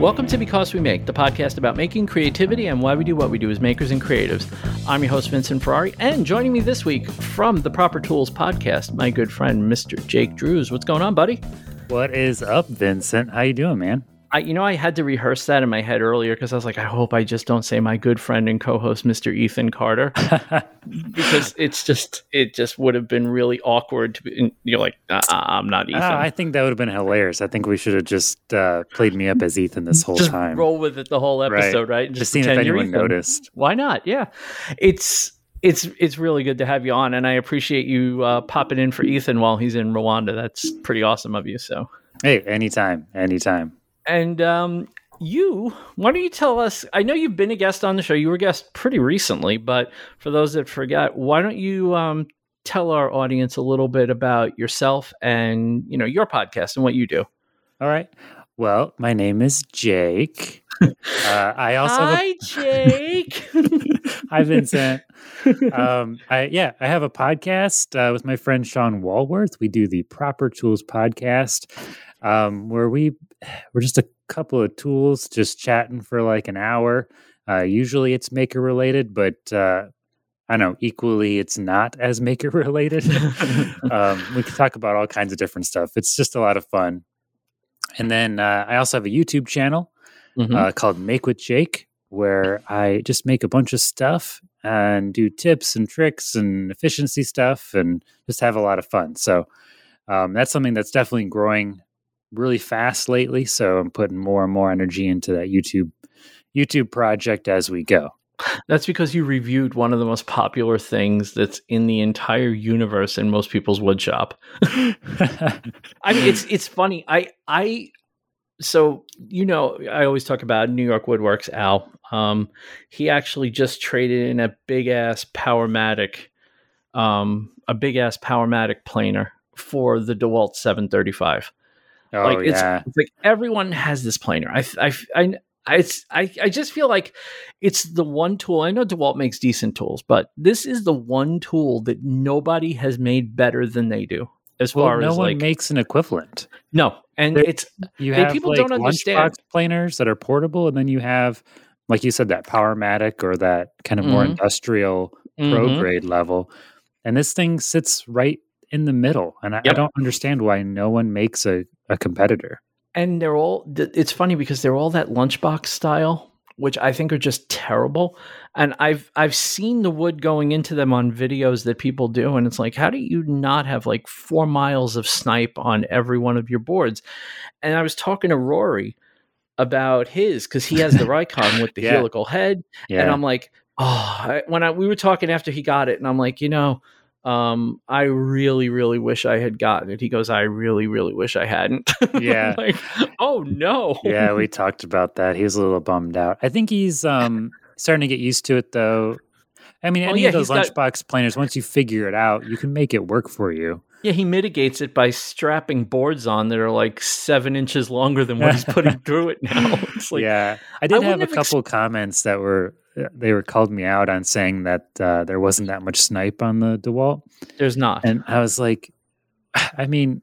Welcome to Because We Make, the podcast about making creativity and why we do what we do as makers and creatives. I'm your host, Vincent Ferrari, and joining me this week from the Proper Tools podcast, my good friend, Mr. Jake Drews. What's going on, buddy? What is up, Vincent? How you doing, man? I, you know, I had to rehearse that in my head earlier because I was like, I hope I just don't say my good friend and co-host, Mr. Ethan Carter, because it's just, it just would have been really awkward to be. You're like, uh, I'm not Ethan. Uh, I think that would have been hilarious. I think we should have just uh, played me up as Ethan this whole just time. Roll with it the whole episode, right? right? Just, just seeing if anyone noticed. Why not? Yeah, it's it's it's really good to have you on, and I appreciate you uh, popping in for Ethan while he's in Rwanda. That's pretty awesome of you. So, hey, anytime, anytime. And um, you, why don't you tell us? I know you've been a guest on the show. You were a guest pretty recently, but for those that forget, why don't you um, tell our audience a little bit about yourself and you know your podcast and what you do? All right. Well, my name is Jake. Uh, I also hi a... Jake. hi Vincent. Um, I yeah, I have a podcast uh, with my friend Sean Walworth. We do the Proper Tools podcast, um, where we we're just a couple of tools just chatting for like an hour. Uh, usually it's maker related, but uh, I know equally it's not as maker related. um, we can talk about all kinds of different stuff. It's just a lot of fun. And then uh, I also have a YouTube channel mm-hmm. Uh, called Make with Jake, where I just make a bunch of stuff and do tips and tricks and efficiency stuff and just have a lot of fun. So um, that's something that's definitely growing really fast lately, so I'm putting more and more energy into that YouTube YouTube project as we go. That's because you reviewed one of the most popular things that's in the entire universe in most people's woodshop. I mean, it's it's funny. I I so you know I always talk about New York Woodworks Al. Um, he actually just traded in a big ass Powermatic, um, a big ass Powermatic planer for the DeWalt 735. Oh, like it's, yeah. it's, like everyone has this planer. I I I I, I I just feel like it's the one tool. I know DeWalt makes decent tools, but this is the one tool that nobody has made better than they do. As well, far no as one like, makes an equivalent. No, and there, it's you have people like don't understand planers that are portable, and then you have, like you said, that Powermatic or that kind of more mm-hmm. industrial mm-hmm. pro grade level, and this thing sits right in the middle, and I, yep. I don't understand why no one makes a a competitor. And they're all, it's funny because they're all that lunchbox style, which I think are just terrible. And I've, I've seen the wood going into them on videos that people do. And it's like, how do you not have like four miles of snipe on every one of your boards? And I was talking to Rory about his because he has the Rikon with the yeah. helical head. Yeah. And I'm like, oh, I, when I, we were talking after he got it, and I'm like, you know, um i really really wish i had gotten it. He goes i really really wish i hadn't. Yeah. Like, oh no. Yeah we talked about that. He was a little bummed out. I think he's um starting to get used to it though. I mean any yeah, of those lunchbox got... planers once you figure it out you can make it work for you. Yeah, he mitigates it by strapping boards on that are like seven inches longer than what he's putting through it now. Like, yeah, I did I have a couple ex- comments that were they were called me out on saying that uh, there wasn't that much snipe on the Dewalt. There's not, and I was like, I mean,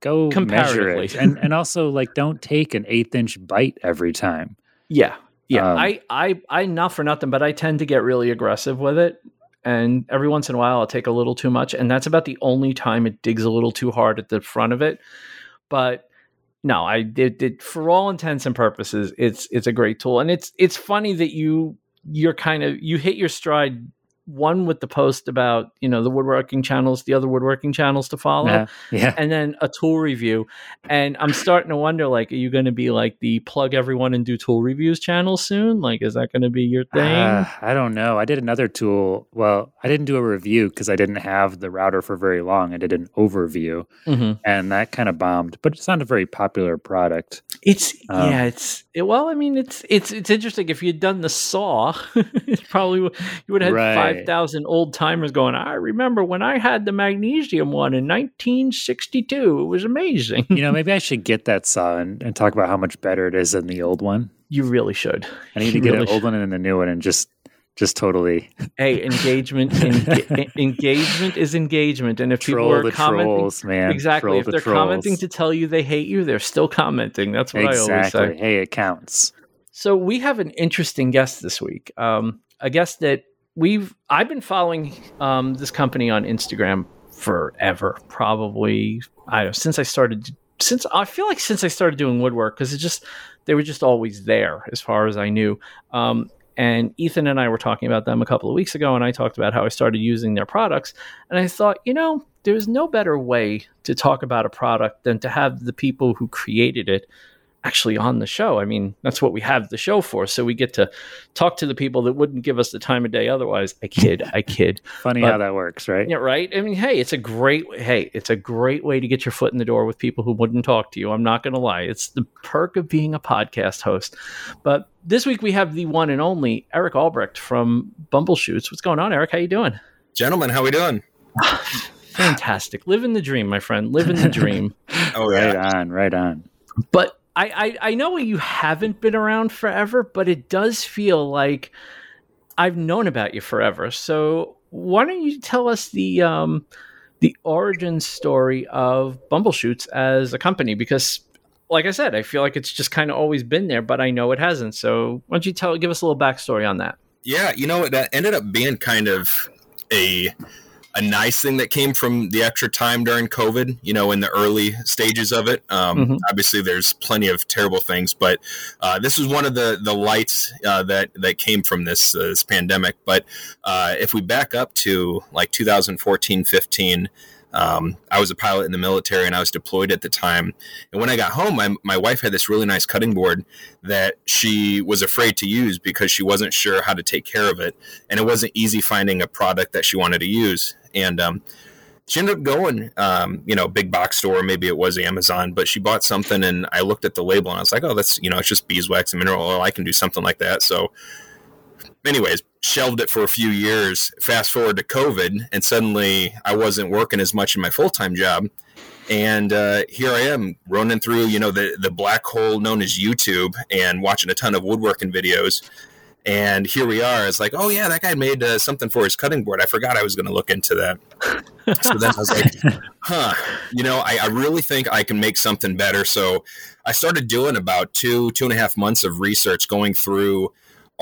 go measure it, and and also like don't take an eighth inch bite every time. Yeah, yeah. Um, I I I not for nothing, but I tend to get really aggressive with it, and every once in a while I'll take a little too much, and that's about the only time it digs a little too hard at the front of it. But no, I did, it for all intents and purposes. It's it's a great tool, and it's it's funny that you you're kind of you hit your stride one with the post about you know the woodworking channels the other woodworking channels to follow yeah, yeah. and then a tool review and i'm starting to wonder like are you going to be like the plug everyone and do tool reviews channel soon like is that going to be your thing uh, i don't know i did another tool well i didn't do a review because i didn't have the router for very long i did an overview mm-hmm. and that kind of bombed but it's not a very popular product it's um, yeah it's it, well i mean it's it's it's interesting if you'd done the saw it probably you would have had right. five 5,000 old timers going, I remember when I had the magnesium one in 1962. It was amazing. you know, maybe I should get that saw and, and, talk about how much better it is than the old one. You really should. I need you to get really an old should. one and a new one and just just totally. Hey, engagement, engagement is engagement, and if Troll people are the commenting, trolls, man. exactly, Troll if the they're trolls. commenting to tell you they hate you, they're still commenting. That's what I always say. Hey, it counts. So we have an interesting guest this week. Um, a guest that we've I've been following um, this company on Instagram forever, probably I know since I started. Since I feel like since I started doing woodwork, because it just they were just always there as far as I knew. Um, and Ethan and I were talking about them a couple of weeks ago, and I talked about how I started using their products. And I thought, you know, there's no better way to talk about a product than to have the people who created it actually on the show. I mean, that's what we have the show for. So we get to talk to the people that wouldn't give us the time of day otherwise. I kid, I kid. Funny But- how that works, right? Yeah, right. I mean, hey, it's a great hey, it's a great way to get your foot in the door with people who wouldn't talk to you. I'm not going to lie. It's the perk of being a podcast host. But this week we have the one and only Eric Albrecht from Bumbleshoots. What's going on, Eric? How you doing? Gentlemen, how we doing? Fantastic. Living the dream, my friend. Living the dream. Oh Right yeah. on, right on. But I, I I know you haven't been around forever, but it does feel like I've known about you forever. So why don't you tell us the um the origin story of Bumbleshoots as a company? Because like I said, I feel like it's just kind of always been there, but I know it hasn't. So why don't you tell give us a little backstory on that? Yeah, you know that ended up being kind of a a nice thing that came from the extra time during COVID. You know, in the early stages of it. Um, Mhm. Obviously, there's plenty of terrible things, but uh, this was one of the the lights uh, that that came from this uh, this pandemic. But uh, if we back up to like 2014, 15. Um, I was a pilot in the military and I was deployed at the time. And when I got home, my, my wife had this really nice cutting board that she was afraid to use because she wasn't sure how to take care of it. And it wasn't easy finding a product that she wanted to use. And um, she ended up going, um, you know, big box store, maybe it was Amazon, but she bought something and I looked at the label and I was like, oh, that's, you know, it's just beeswax and mineral oil. I can do something like that. So, anyways, shelved it for a few years. Fast forward to COVID, and suddenly I wasn't working as much in my full time job. And uh, here I am running through, you know, the, the black hole known as YouTube and watching a ton of woodworking videos. And here we are. It's like, oh, yeah, that guy made uh, something for his cutting board. I forgot I was going to look into that. so then I was like, huh, you know, I, I really think I can make something better. So I started doing about two, two and a half months of research going through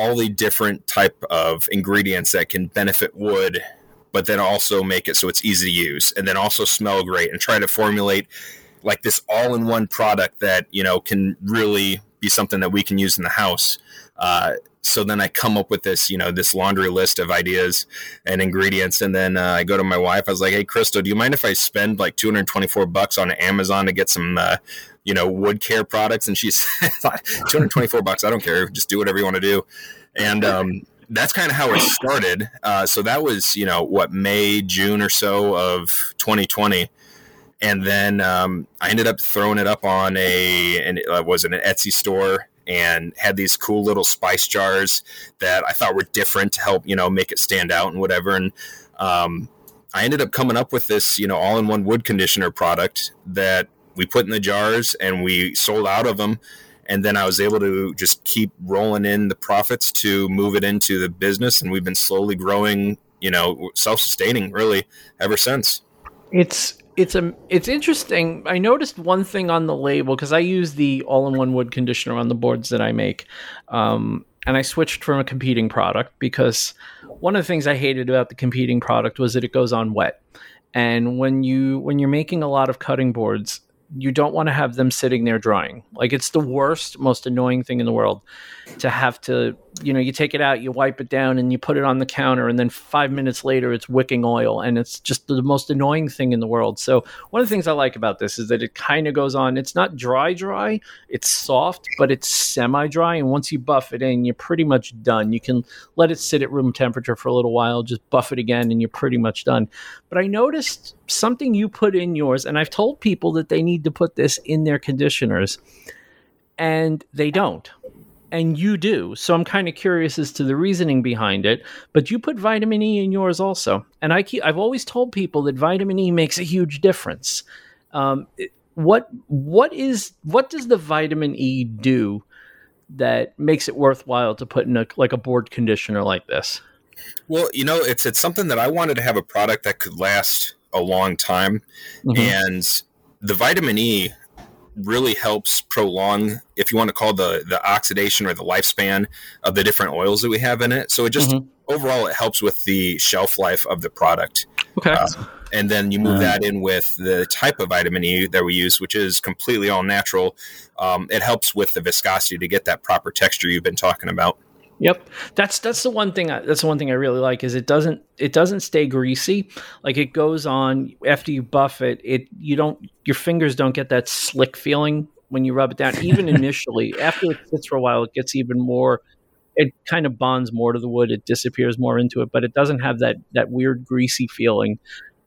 all the different type of ingredients that can benefit wood but then also make it so it's easy to use and then also smell great and try to formulate like this all-in-one product that you know can really be something that we can use in the house. Uh, so then i come up with this you know this laundry list of ideas and ingredients and then uh, i go to my wife. I was like hey crystal do you mind if i spend like 224 bucks on amazon to get some uh, you know wood care products and she's 224 bucks. I don't care. Just do whatever you want to do. And um, that's kind of how it started. Uh, so that was you know what may june or so of 2020 and then um, i ended up throwing it up on a and it uh, was in an etsy store and had these cool little spice jars that i thought were different to help you know make it stand out and whatever. And um, i ended up coming up with this you know all-in-one wood conditioner product that we put in the jars and we sold out of them and then I was able to just keep rolling in the profits to move it into the business, and we've been slowly growing, you know, self-sustaining really ever since. It's it's a it's interesting. I noticed one thing on the label because I use the all-in-one wood conditioner on the boards that I make, um, and I switched from a competing product because one of the things I hated about the competing product was that it goes on wet, and when you when you're making a lot of cutting boards, you don't want to have them sitting there drying. Like it's the worst, most annoying thing in the world to have to, you know, you take it out, you wipe it down, and you put it on the counter, and then five minutes later it's wicking oil, and it's just the most annoying thing in the world. So one of the things I like about this is that it kind of goes on. It's not dry, dry. It's soft, but it's semi-dry, and once you buff it in, you're pretty much done. You can let it sit at room temperature for a little while, just buff it again, and you're pretty much done. But I noticed something you put in yours, and I've told people that they need to put this in their conditioners, and they don't. And you do. So I'm kind of curious as to the reasoning behind it. But you put vitamin E in yours also. And I keep, I've always told people that vitamin E makes a huge difference. Um, it- what what is what does the vitamin E do that makes it worthwhile to put in a like a board conditioner like this? Well, you know, it's it's something that I wanted to have a product that could last a long time, Mhm. and the vitamin E really helps prolong, if you want to call the the oxidation or the lifespan of the different oils that we have in it. So it just Mhm. overall it helps with the shelf life of the product. Okay. Uh, and then you move Uh. that in with the type of vitamin E that we use, which is completely all natural. Um, it helps with the viscosity to get that proper texture you've been talking about. Yep, that's that's the one thing. I, that's the one thing I really like is it doesn't it doesn't stay greasy. Like it goes on after you buff it. It you don't your fingers don't get that slick feeling when you rub it down. Even initially, after it sits for a while, it gets even more. It kind of bonds more to the wood. It disappears more into it, but it doesn't have that that weird greasy feeling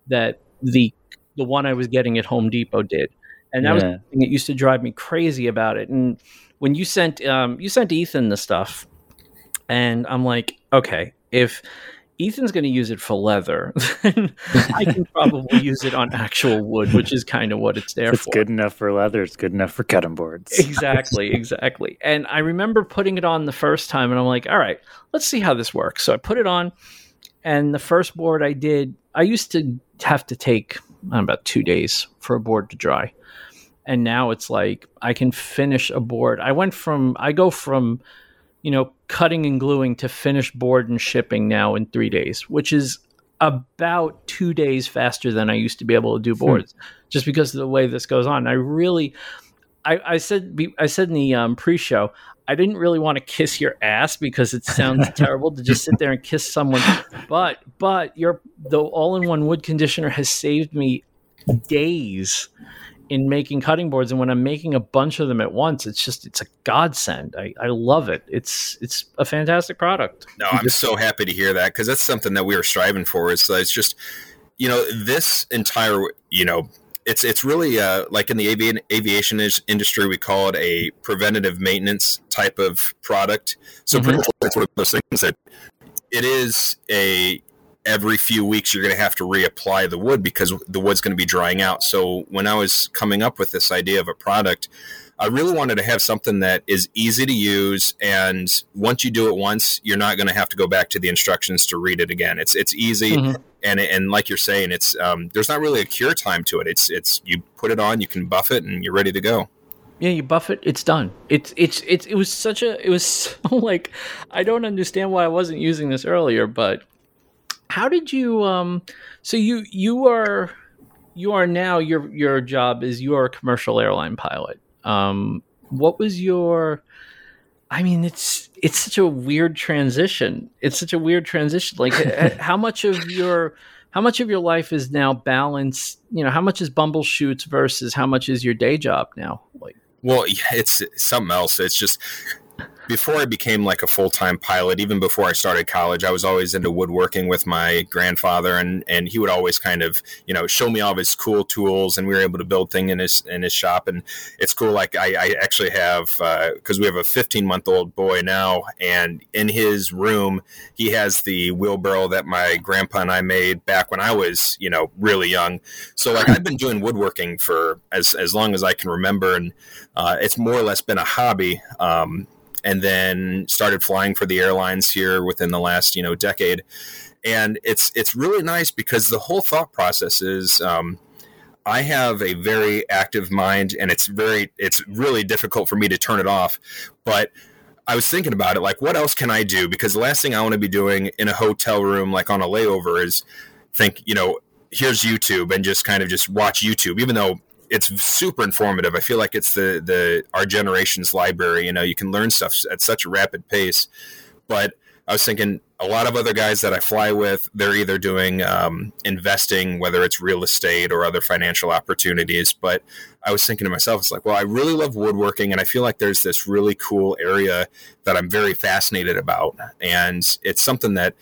that the the one I was getting at Home Depot did. And that was Yeah. the thing that used to drive me crazy about it. And when you sent um, you sent Ethan the stuff, and I'm like, okay, if Ethan's going to use it for leather, then I can probably use it on actual wood, which is kind of what it's there it's for. good enough for leather. It's good enough for cutting boards. Exactly, exactly. And I remember putting it on the first time, and I'm like, all right, let's see how this works. So I put it on, and the first board I did, I used to have to take know, about two days for a board to dry. And now it's like I can finish a board. I went from, I go from, you know, cutting and gluing to finish board and shipping now in three days, which is about two days faster than I used to be able to do boards, just because of the way this goes on. I really, I, I said, I said in the um, pre-show, I didn't really want to kiss your ass because it sounds terrible to just sit there and kiss someone. But, but your the all-in-one wood conditioner has saved me days in making cutting boards and when i'm making a bunch of them at once it's just it's a godsend i, I love it it's it's a fantastic product No, I'm so happy to hear that because that's something that we were striving for. Is it's just, you know, this entire, you know, it's it's really uh, like in the avian, aviation is- industry, we call it a preventative maintenance type of product. So pretty much that's one of those things that it is a every few weeks you're going to have to reapply the wood because the wood's going to be drying out. So when I was coming up with this idea of a product, I really wanted to have something that is easy to use, and once you do it once, you're not going to have to go back to the instructions to read it again. It's it's easy, Mhm. and and like you're saying, it's um, there's not really a cure time to it. It's it's you put it on, you can buff it, and you're ready to go. yeah you buff it it's done it's it's it's it was such a it was so like i don't understand why i wasn't using this earlier but how did you um so you you are you are now your your job is you are a commercial airline pilot. Um what was your i mean it's it's such a weird transition. It's such a weird transition. Like how much of your how much of your life is now balanced you know how much is bumble shoots versus how much is your day job now? Like Well, yeah, it's something else. It's just before I became like a full time pilot, even before I started college, I was always into woodworking with my grandfather, and and he would always kind of you know show me all of his cool tools, and we were able to build things in his in his shop, and it's cool. Like I, I actually have because we have a 15 month old boy now, and in his room he has the wheelbarrow that my grandpa and I made back when I was you know really young. So like I've been doing woodworking for as as long as I can remember, and uh, it's more or less been a hobby. Um, and then started flying for the airlines here within the last you know decade, and it's it's really nice because the whole thought process is. Um, I have a very active mind, and it's very it's really difficult for me to turn it off. But I was thinking about it, like, what else can I do? Because the last thing I want to be doing in a hotel room, like on a layover, is think, you know, here's YouTube and just kind of just watch YouTube, even though it's super informative. I feel like it's the the our generation's library. You know, you can learn stuff at such a rapid pace. But I was thinking a lot of other guys that I fly with, they're either doing um, investing, whether it's real estate or other financial opportunities. But I was thinking to myself, it's like, well, I really love woodworking, and I feel like there's this really cool area that I'm very fascinated about, and it's something that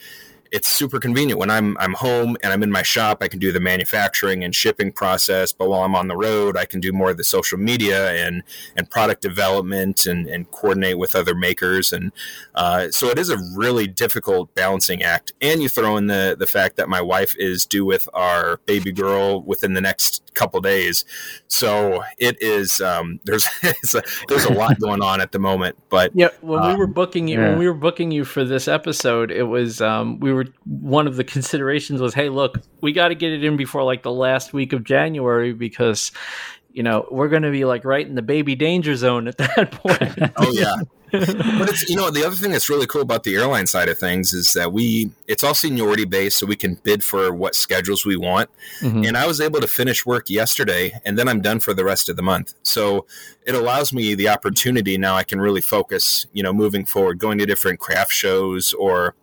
it's super convenient when I'm I'm home and I'm in my shop. I can do the manufacturing and shipping process, but while I'm on the road, I can do more of the social media and and product development and and coordinate with other makers. And uh, so it is a really difficult balancing act. And you throw in the the fact that my wife is due with our baby girl within the next couple days. So it is um, there's a, there's a lot going on at the moment. But yeah, when we were um, booking you, yeah. when we were booking you for this episode, it was um, we were one of the considerations was, hey, look, we got to get it in before like the last week of January because you know we're going to be like right in the baby danger zone at that point. oh yeah. but it's you know the other thing that's really cool about the airline side of things is that we it's all seniority based so we can bid for what schedules we want Mhm. and i was able to finish work yesterday and then i'm done for the rest of the month so it allows me the opportunity now i can really focus you know moving forward going to different craft shows or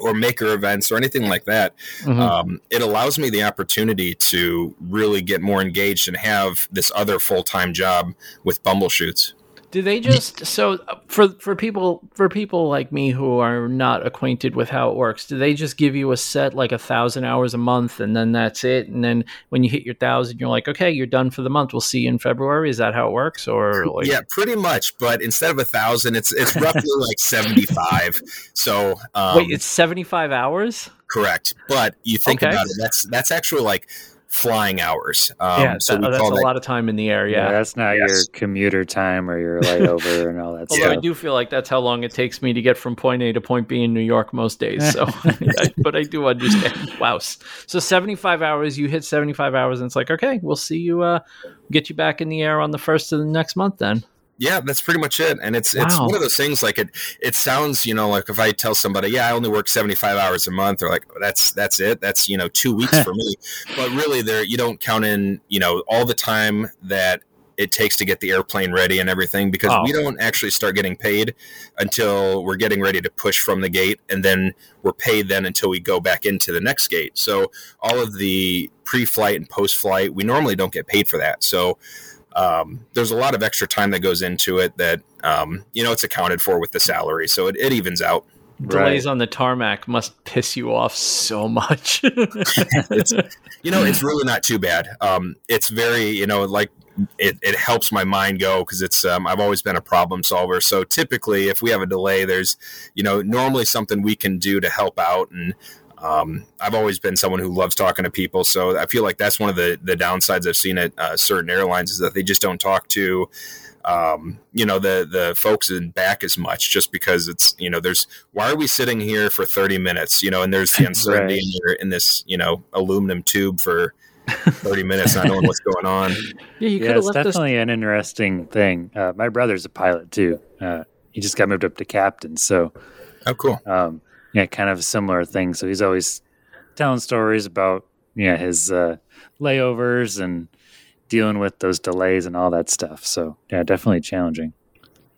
or maker events or anything like that Mhm. um, it allows me the opportunity to really get more engaged and have this other full-time job with bumbleshoots Do they just so uh, for for people for people like me who are not acquainted with how it works? Do they just give you a set like a thousand hours a month and then that's it? And then when you hit your thousand, you're like, okay, you're done for the month. We'll see you in February. Is that how it works? Or like, yeah, pretty much. But instead of a thousand, it's it's roughly like seventy five. So um, wait, it's seventy five hours. correct. But you think Okay. about it, that's that's actually like flying hours. Um, yeah, so that- we that's call a that. lot of time in the air. Yeah, Yeah. that's not your commuter time or your layover and all that stuff. Although I do feel like that's how long it takes me to get from point A to point B in New York most days. So, but I do understand. Wow. So 75 hours, you hit 75 hours, and it's like, okay, we'll see you, uh, get you back in the air on the first of the next month then. Yeah, that's pretty much it. And it's it's one of those things like it it sounds, you know, like if I tell somebody, yeah, I only work 75 hours a month, they're like, oh, that's that's it. That's, you know, 2 weeks for me. But really there you don't count in, you know, all the time that it takes to get the airplane ready and everything because Oh. we don't actually start getting paid until we're getting ready to push from the gate and then we're paid then until we go back into the next gate. So all of the pre-flight and post-flight, we normally don't get paid for that. So um, there's a lot of extra time that goes into it that um, you know it's accounted for with the salary, so it, it evens out. Delays on the tarmac must piss you off so much. It's you know it's really not too bad. Um, it's very you know like it, it helps my mind go because it's um, I've always been a problem solver. So typically, if we have a delay, there's you know normally something we can do to help out and. Um, I've always been someone who loves talking to people, so I feel like that's one of the the downsides I've seen at uh, certain airlines is that they just don't talk to um, you know the the folks in back as much just because it's you know there's why are we sitting here for 30 minutes you know and there's the uncertainty Right. in, your, in this you know aluminum tube for 30 minutes not knowing what's going on yeah, you could yeah, have it's left us. definitely an interesting thing. Uh, my brother's a pilot too. Uh, he just got moved up to captain, so oh cool um, yeah, kind of a similar thing. So he's always telling stories about yeah his uh, layovers and dealing with those delays and all that stuff. So yeah, definitely challenging.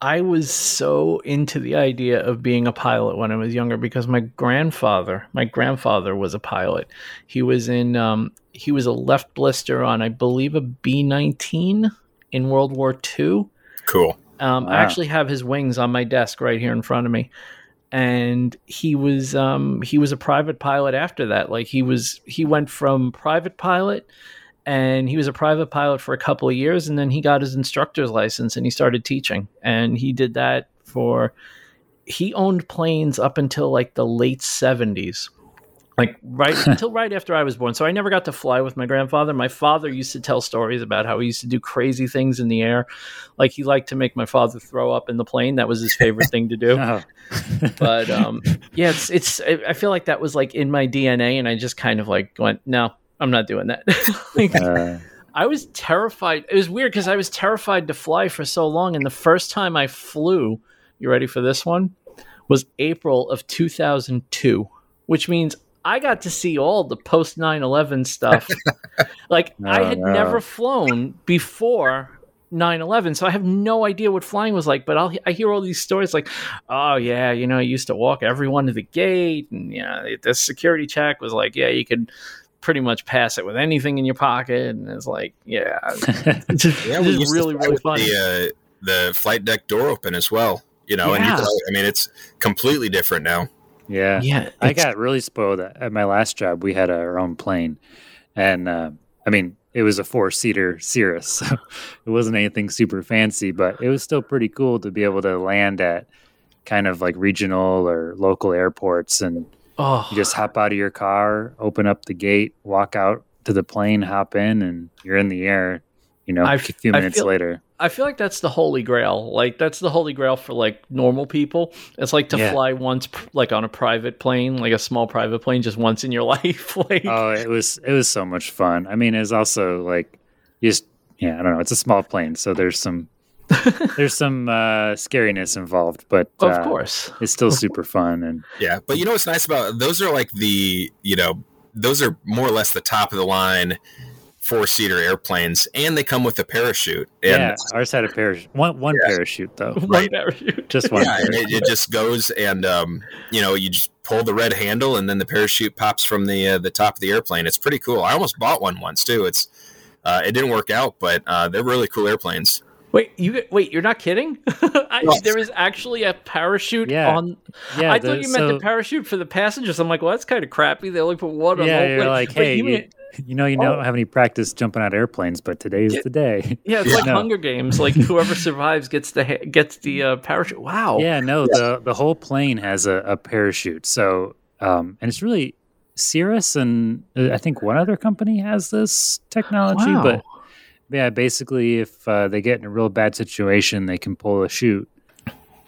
I was so into the idea of being a pilot when I was younger because my grandfather, my grandfather was a pilot. He was in, um, he was a left blister on, I believe, a B nineteen in World War II. cool Um, I actually have his wings on my desk right here in front of me, and he was um, he was a private pilot after that. Like he was he went from private pilot, and he was a private pilot for a couple of years, and then he got his instructor's license and he started teaching, and he did that for he owned planes up until like the late seventies. Like right until right after I was born. So I never got to fly with my grandfather. My father used to tell stories about how he used to do crazy things in the air. Like he liked to make my father throw up in the plane. That was his favorite thing to do. Oh. But um, yeah, it's it's. I feel like that was like in my DNA, and I just kind of like went, no, I'm not doing that. like, Uh, I was terrified. It was weird because I was terrified to fly for so long, and the first time I flew, you ready for this one? Was April of 2002, which means I got to see all the post 9/11 stuff. like I Oh, had no. never flown before 9/11, so I have no idea what flying was like. But I'll, I hear all these stories like, "Oh yeah, you know, I used to walk everyone to the gate, and yeah, the security check was like, yeah, you could." Pretty much pass it with anything in your pocket, and it's like, yeah, it's just, yeah it's we just used to really, really with funny. the, uh, the flight deck door open as well you know and you i mean it's completely different now yeah. yeah, I got really spoiled at my last job. We had our own plane, and uh, I mean, it was a four seater Cirrus, so it wasn't anything super fancy, but it was still pretty cool to be able to land at kind of like regional or local airports and oh, you just hop out of your car, open up the gate, walk out to the plane, hop in, and you're in the air. You know, I a f- few I minutes feel- later. I feel like that's the holy grail. Like that's the holy grail for like normal people. It's like to Yeah. fly once, like on a private plane, like a small private plane, just once in your life. like, Oh, it was it was so much fun. I mean, it's also like just yeah, I don't know. It's a small plane, so there's some there's some uh, scariness involved, but of uh, course. it's still super fun. And Yeah, but you know what's nice about those are like the you know those are more or less the top of the line four seater airplanes, and they come with a parachute. And yeah, ours had a parachute. One one Yeah. parachute though, One right. parachute. just one. yeah, parachute. it, it just goes and um, you know you just pull the red handle, and then the parachute pops from the uh, the top of the airplane. It's pretty cool. I almost bought one once too. It's uh, it didn't work out, but uh, they're really cool airplanes. Wait, you wait, you're not kidding? I, No. there is actually a parachute Yeah. on. yeah, I the- thought you meant the parachute for the passengers. I'm like, well, that's kind of crappy. They only put one on. Yeah, the you're wait, like, hey, you you, know, you Oh. don't have any practice jumping out of airplanes, but today's Yeah. the day. yeah, it's like No. Hunger Games. Like whoever survives gets the ha- gets the uh, parachute. Wow. Yeah, no, the the whole plane has a, a parachute. So, um, and it's really Cirrus and uh, I think one other company has this technology. Wow. But yeah, basically, if uh, they get in a real bad situation, they can pull a chute,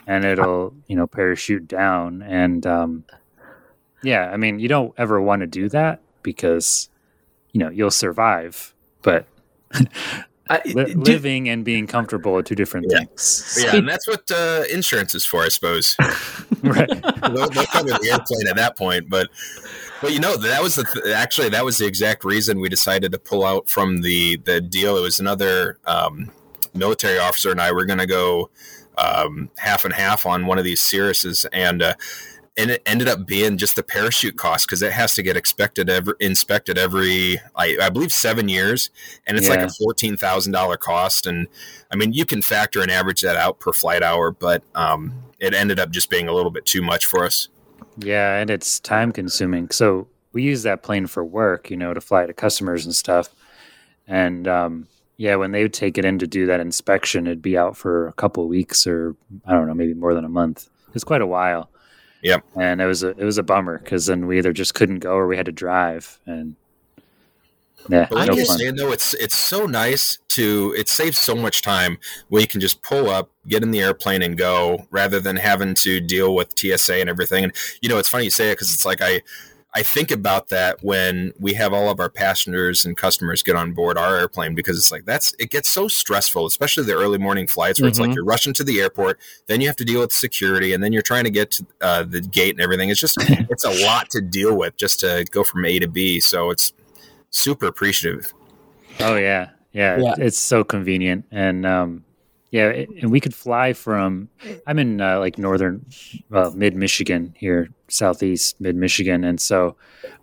and it'll you know parachute down. And um, yeah, I mean, you don't ever want to do that because you know you'll survive, but I, li- do- living and being comfortable are two different Yeah. things. Yeah, and that's what uh, insurance is for, I suppose. right. they'll, they'll cover the airplane at that point, but but you know that was the th- actually that was the exact reason we decided to pull out from the the deal. It was another um, military officer and I were going to go um, half and half on one of these Cirruses, and uh, and it ended up being just the parachute cost because it has to get expected every, inspected every I, I believe seven years, and it's like a fourteen thousand dollar cost. And I mean, you can factor and average that out per flight hour, but um, it ended up just being a little bit too much for us. Yeah, and it's time consuming. So we use that plane for work, you know, to fly to customers and stuff. And um, yeah, when they would take it in to do that inspection, it'd be out for a couple of weeks or I don't know, maybe more than a month. It's quite a while. Yep. And it was a it was a bummer because then we either just couldn't go or we had to drive. And yeah, no you're fun. though, it's it's so nice to it saves so much time when you can just pull up, get in the airplane, and go rather than having to deal with TSA and everything. And you know, it's funny you say it because it's like I I think about that when we have all of our passengers and customers get on board our airplane because it's like that's it gets so stressful, especially the early morning flights where it's like Mhm. you're rushing to the airport, then you have to deal with security, and then you're trying to get to uh, the gate and everything. It's just it's a lot to deal with just to go from A to B. So it's super appreciative. Oh yeah, yeah, Yeah. It's so convenient, and um, yeah, and we could fly from. I'm in uh, like northern, well, mid Michigan here, southeast mid Michigan, and so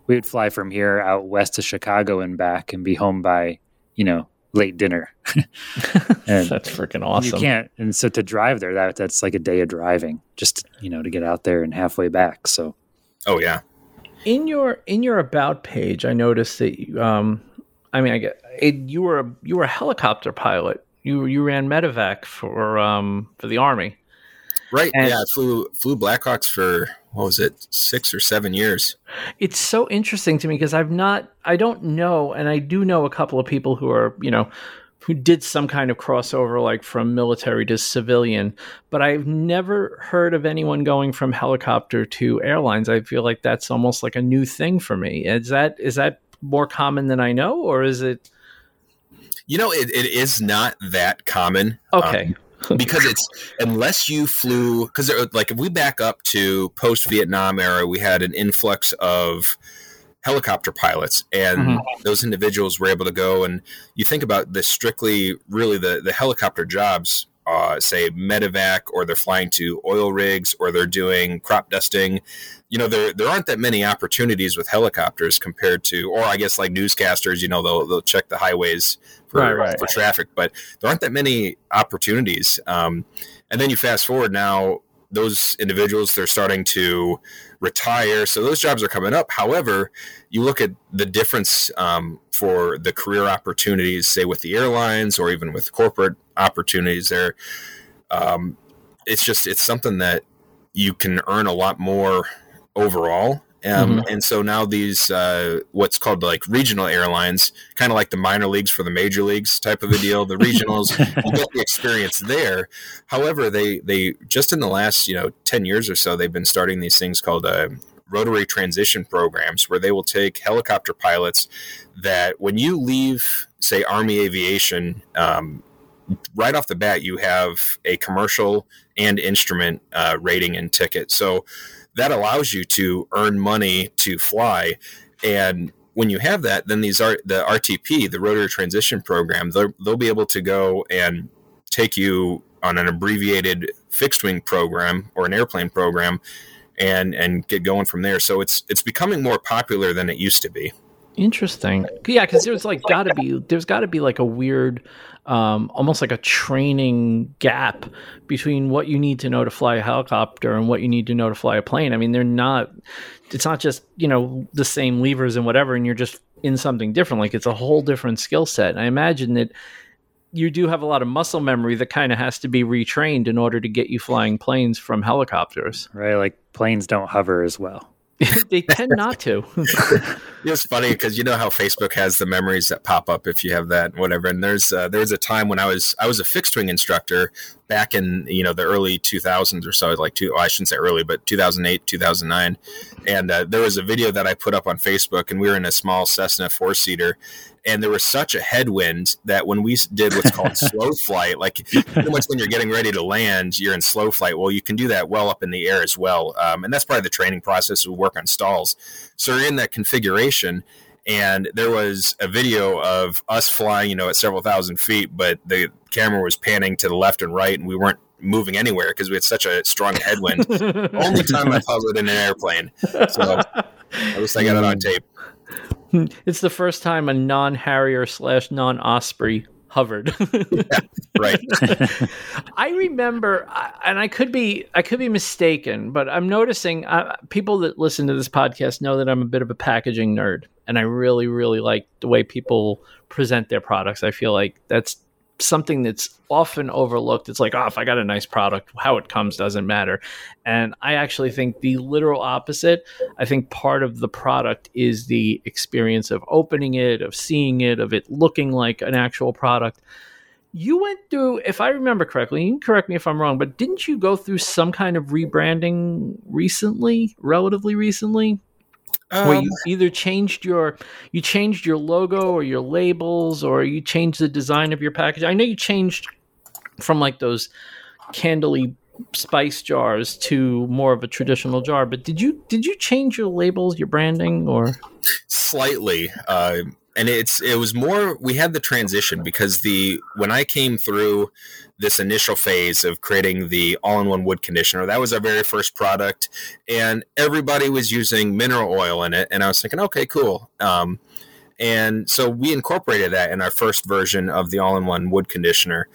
we would fly from here out west to Chicago and back, and be home by you know late dinner. And That's freaking awesome. You can't, and so to drive there, that that's like a day of driving, just you know to get out there and halfway back. So Oh yeah. in your in your about page, I noticed that you, um, I mean, I get it, you were a you were a helicopter pilot. You you ran medevac for um for the army. Right. And- yeah, I flew flew Blackhawks for what was it, six or seven years. It's so interesting to me because I've not I don't know, and I do know a couple of people who are you know who did some kind of crossover like from military to civilian, but I've never heard of anyone going from helicopter to airlines. I feel like that's almost like a new thing for me. Is that is that more common than I know, or is it You know, it, it is not that common. um, okay? because it's unless you flew because like if we back up to post Vietnam era, we had an influx of helicopter pilots, and Mhm. those individuals were able to go. And you think about the strictly, really the the helicopter jobs. Uh, say medevac, or they're flying to oil rigs, or they're doing crop dusting. You know, there there aren't that many opportunities with helicopters compared to, or I guess like newscasters. You know, they'll they'll check the highways for Right, right. for traffic, but there aren't that many opportunities. Um, and then you fast forward now, those individuals they're starting to retire, so those jobs are coming up. However, you look at the difference um, for the career opportunities, say with the airlines or even with corporate opportunities. There, um, it's just it's something that you can earn a lot more overall. Um, mm-hmm. And so now these uh, what's called like regional airlines, kind of like the minor leagues for the major leagues type of a deal. The regionals, get the experience there. However, they they just in the last you know ten years or so, they've been starting these things called uh, rotary transition programs, where they will take helicopter pilots that when you leave, say, Army aviation. Um, right off the bat, you have a commercial and instrument uh, rating and ticket. So that allows you to earn money to fly. And when you have that, then these are the RTP, the rotary transition program, they'll, they'll be able to go and take you on an abbreviated fixed wing program or an airplane program and and get going from there. So it's it's becoming more popular than it used to be. Interesting. Yeah, because there's like got to be there's got to be like a weird um, almost like a training gap between what you need to know to fly a helicopter and what you need to know to fly a plane. I mean, they're not, it's not just, you know, the same levers and whatever, and you're just in something different. Like it's a whole different skill set. And I imagine that you do have a lot of muscle memory that kind of has to be retrained in order to get you flying planes from helicopters. Right. Like planes don't hover as well. they tend not to. it's funny because you know how Facebook has the memories that pop up if you have that and whatever. And there's uh, there was a time when I was I was a fixed wing instructor back in you know the early 2000s or so, like two. Well, I shouldn't say early, but 2008, 2009. And uh, there was a video that I put up on Facebook, and we were in a small Cessna four seater, and there was such a headwind that when we did what's called slow flight, like pretty much when you're getting ready to land, you're in slow flight. Well, you can do that well up in the air as well, um, and that's part of the training process. We work on stalls, so you're in that configuration. And there was a video of us flying, you know, at several thousand feet, but the camera was panning to the left and right, and we weren't moving anywhere because we had such a strong headwind. Only time I hovered in an airplane. So at least I got it on tape. it's the first time a non-Harrier slash non-Osprey hovered. yeah, right. I remember, and I could be, I could be mistaken, but I'm noticing uh, people that listen to this podcast know that I'm a bit of a packaging nerd, and I really, really like the way people present their products. I feel like that's something that's often overlooked. It's like, oh, if I got a nice product, how it comes doesn't matter. And I actually think the literal opposite. I think part of the product is the experience of opening it, of seeing it, of it looking like an actual product. You went through, if I remember correctly, you can correct me if I'm wrong, but didn't you go through some kind of rebranding recently, relatively recently? Um, where you either changed your you changed your logo or your labels or you changed the design of your package. I know you changed from like those candly spice jars to more of a traditional jar, but did you did you change your labels, your branding, or slightly? Uh, and it's it was more we had the transition because the when I came through this initial phase of creating the all-in-one wood conditioner. That was our very first product, and everybody was using mineral oil in it. And I was thinking, okay, cool. Um, and so we incorporated that in our first version of the all-in-one wood conditioner,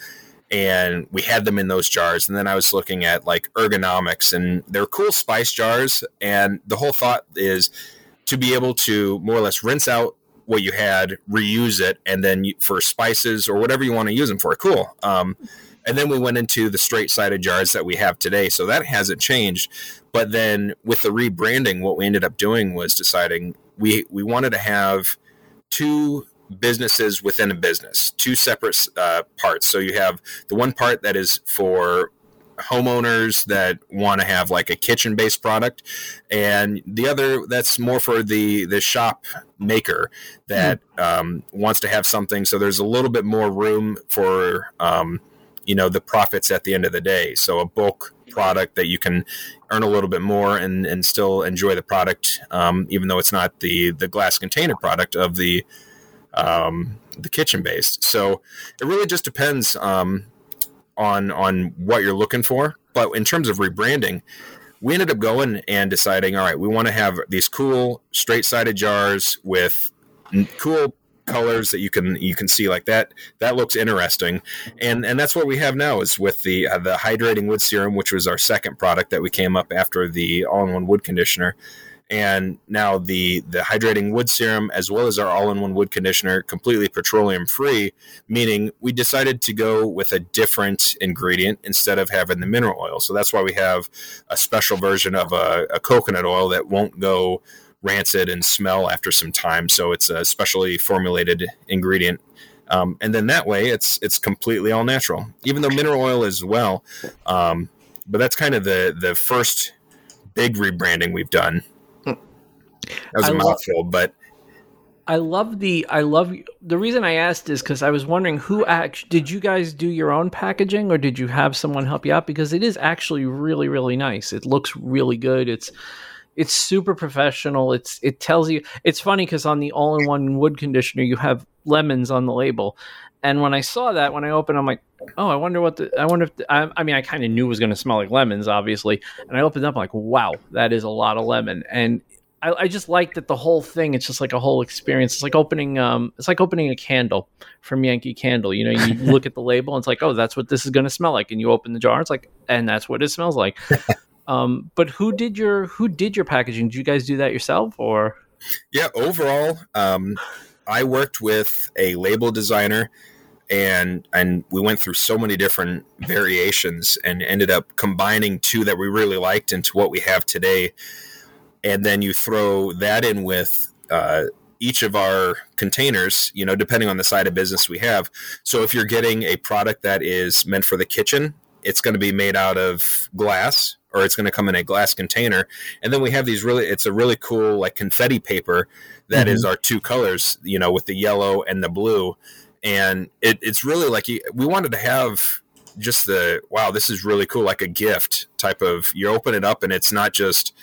and we had them in those jars. And then I was looking at like ergonomics, and they're cool spice jars. And the whole thought is to be able to more or less rinse out what you had, reuse it, and then for spices or whatever you want to use them for. Cool. Um, and then we went into the straight sided jars that we have today. So that hasn't changed. But then with the rebranding, what we ended up doing was deciding we, we wanted to have two businesses within a business, two separate uh, parts. So you have the one part that is for homeowners that want to have like a kitchen based product and the other that's more for the the shop maker that mm. um, wants to have something so there's a little bit more room for um, you know the profits at the end of the day. So a bulk product that you can earn a little bit more and, and still enjoy the product, um, even though it's not the the glass container product of the um, the kitchen based. So it really just depends um, on on what you're looking for. But in terms of rebranding, we ended up going and deciding, all right, we want to have these cool straight sided jars with cool colors that you can you can see like that. That looks interesting. And and that's what we have now is with the uh, the hydrating wood serum which was our second product that we came up after the all-in-one wood conditioner and now the the hydrating wood serum as well as our all-in-one wood conditioner completely petroleum free meaning we decided to go with a different ingredient instead of having the mineral oil. So that's why we have a special version of a, a coconut oil that won't go rancid and smell after some time. So it's a specially formulated ingredient. Um, and then that way it's it's completely all natural even though mineral oil as well. Um, but that's kind of the the first big rebranding we've done that was a mouthful, but I love the I love the reason I asked is because I was wondering who actually did you guys do your own packaging or did you have someone help you out because it is actually really really nice. It looks really good. It's it's super professional. It's it tells you it's funny because on the all in one wood conditioner you have lemons on the label, and when I saw that when I opened I'm like oh I wonder what the I wonder if the, I, I mean I kind of knew it was going to smell like lemons obviously, and I opened up I'm like wow that is a lot of lemon and I, I, just like that the whole thing. It's just like a whole experience. It's like opening, um, it's like opening a candle from Yankee Candle. You know, you look at the label and it's like, oh, that's what this is going to smell like, and you open the jar, it's like, and that's what it smells like. um, but who did your who did your packaging? Did you guys do that yourself or? Yeah, overall, um, I worked with a label designer, and and we went through so many different variations, and ended up combining two that we really liked into what we have today and then you throw that in with uh, each of our containers, you know, depending on the side of business we have. So if you're getting a product that is meant for the kitchen, it's going to be made out of glass or it's going to come in a glass container. And then we have these really, it's a really cool like confetti paper that mm-hmm. is our two colors, you know, with the yellow and the blue. And it, it's really like we wanted to have just the wow, this is really cool, like a gift type of. You open it up and it's not just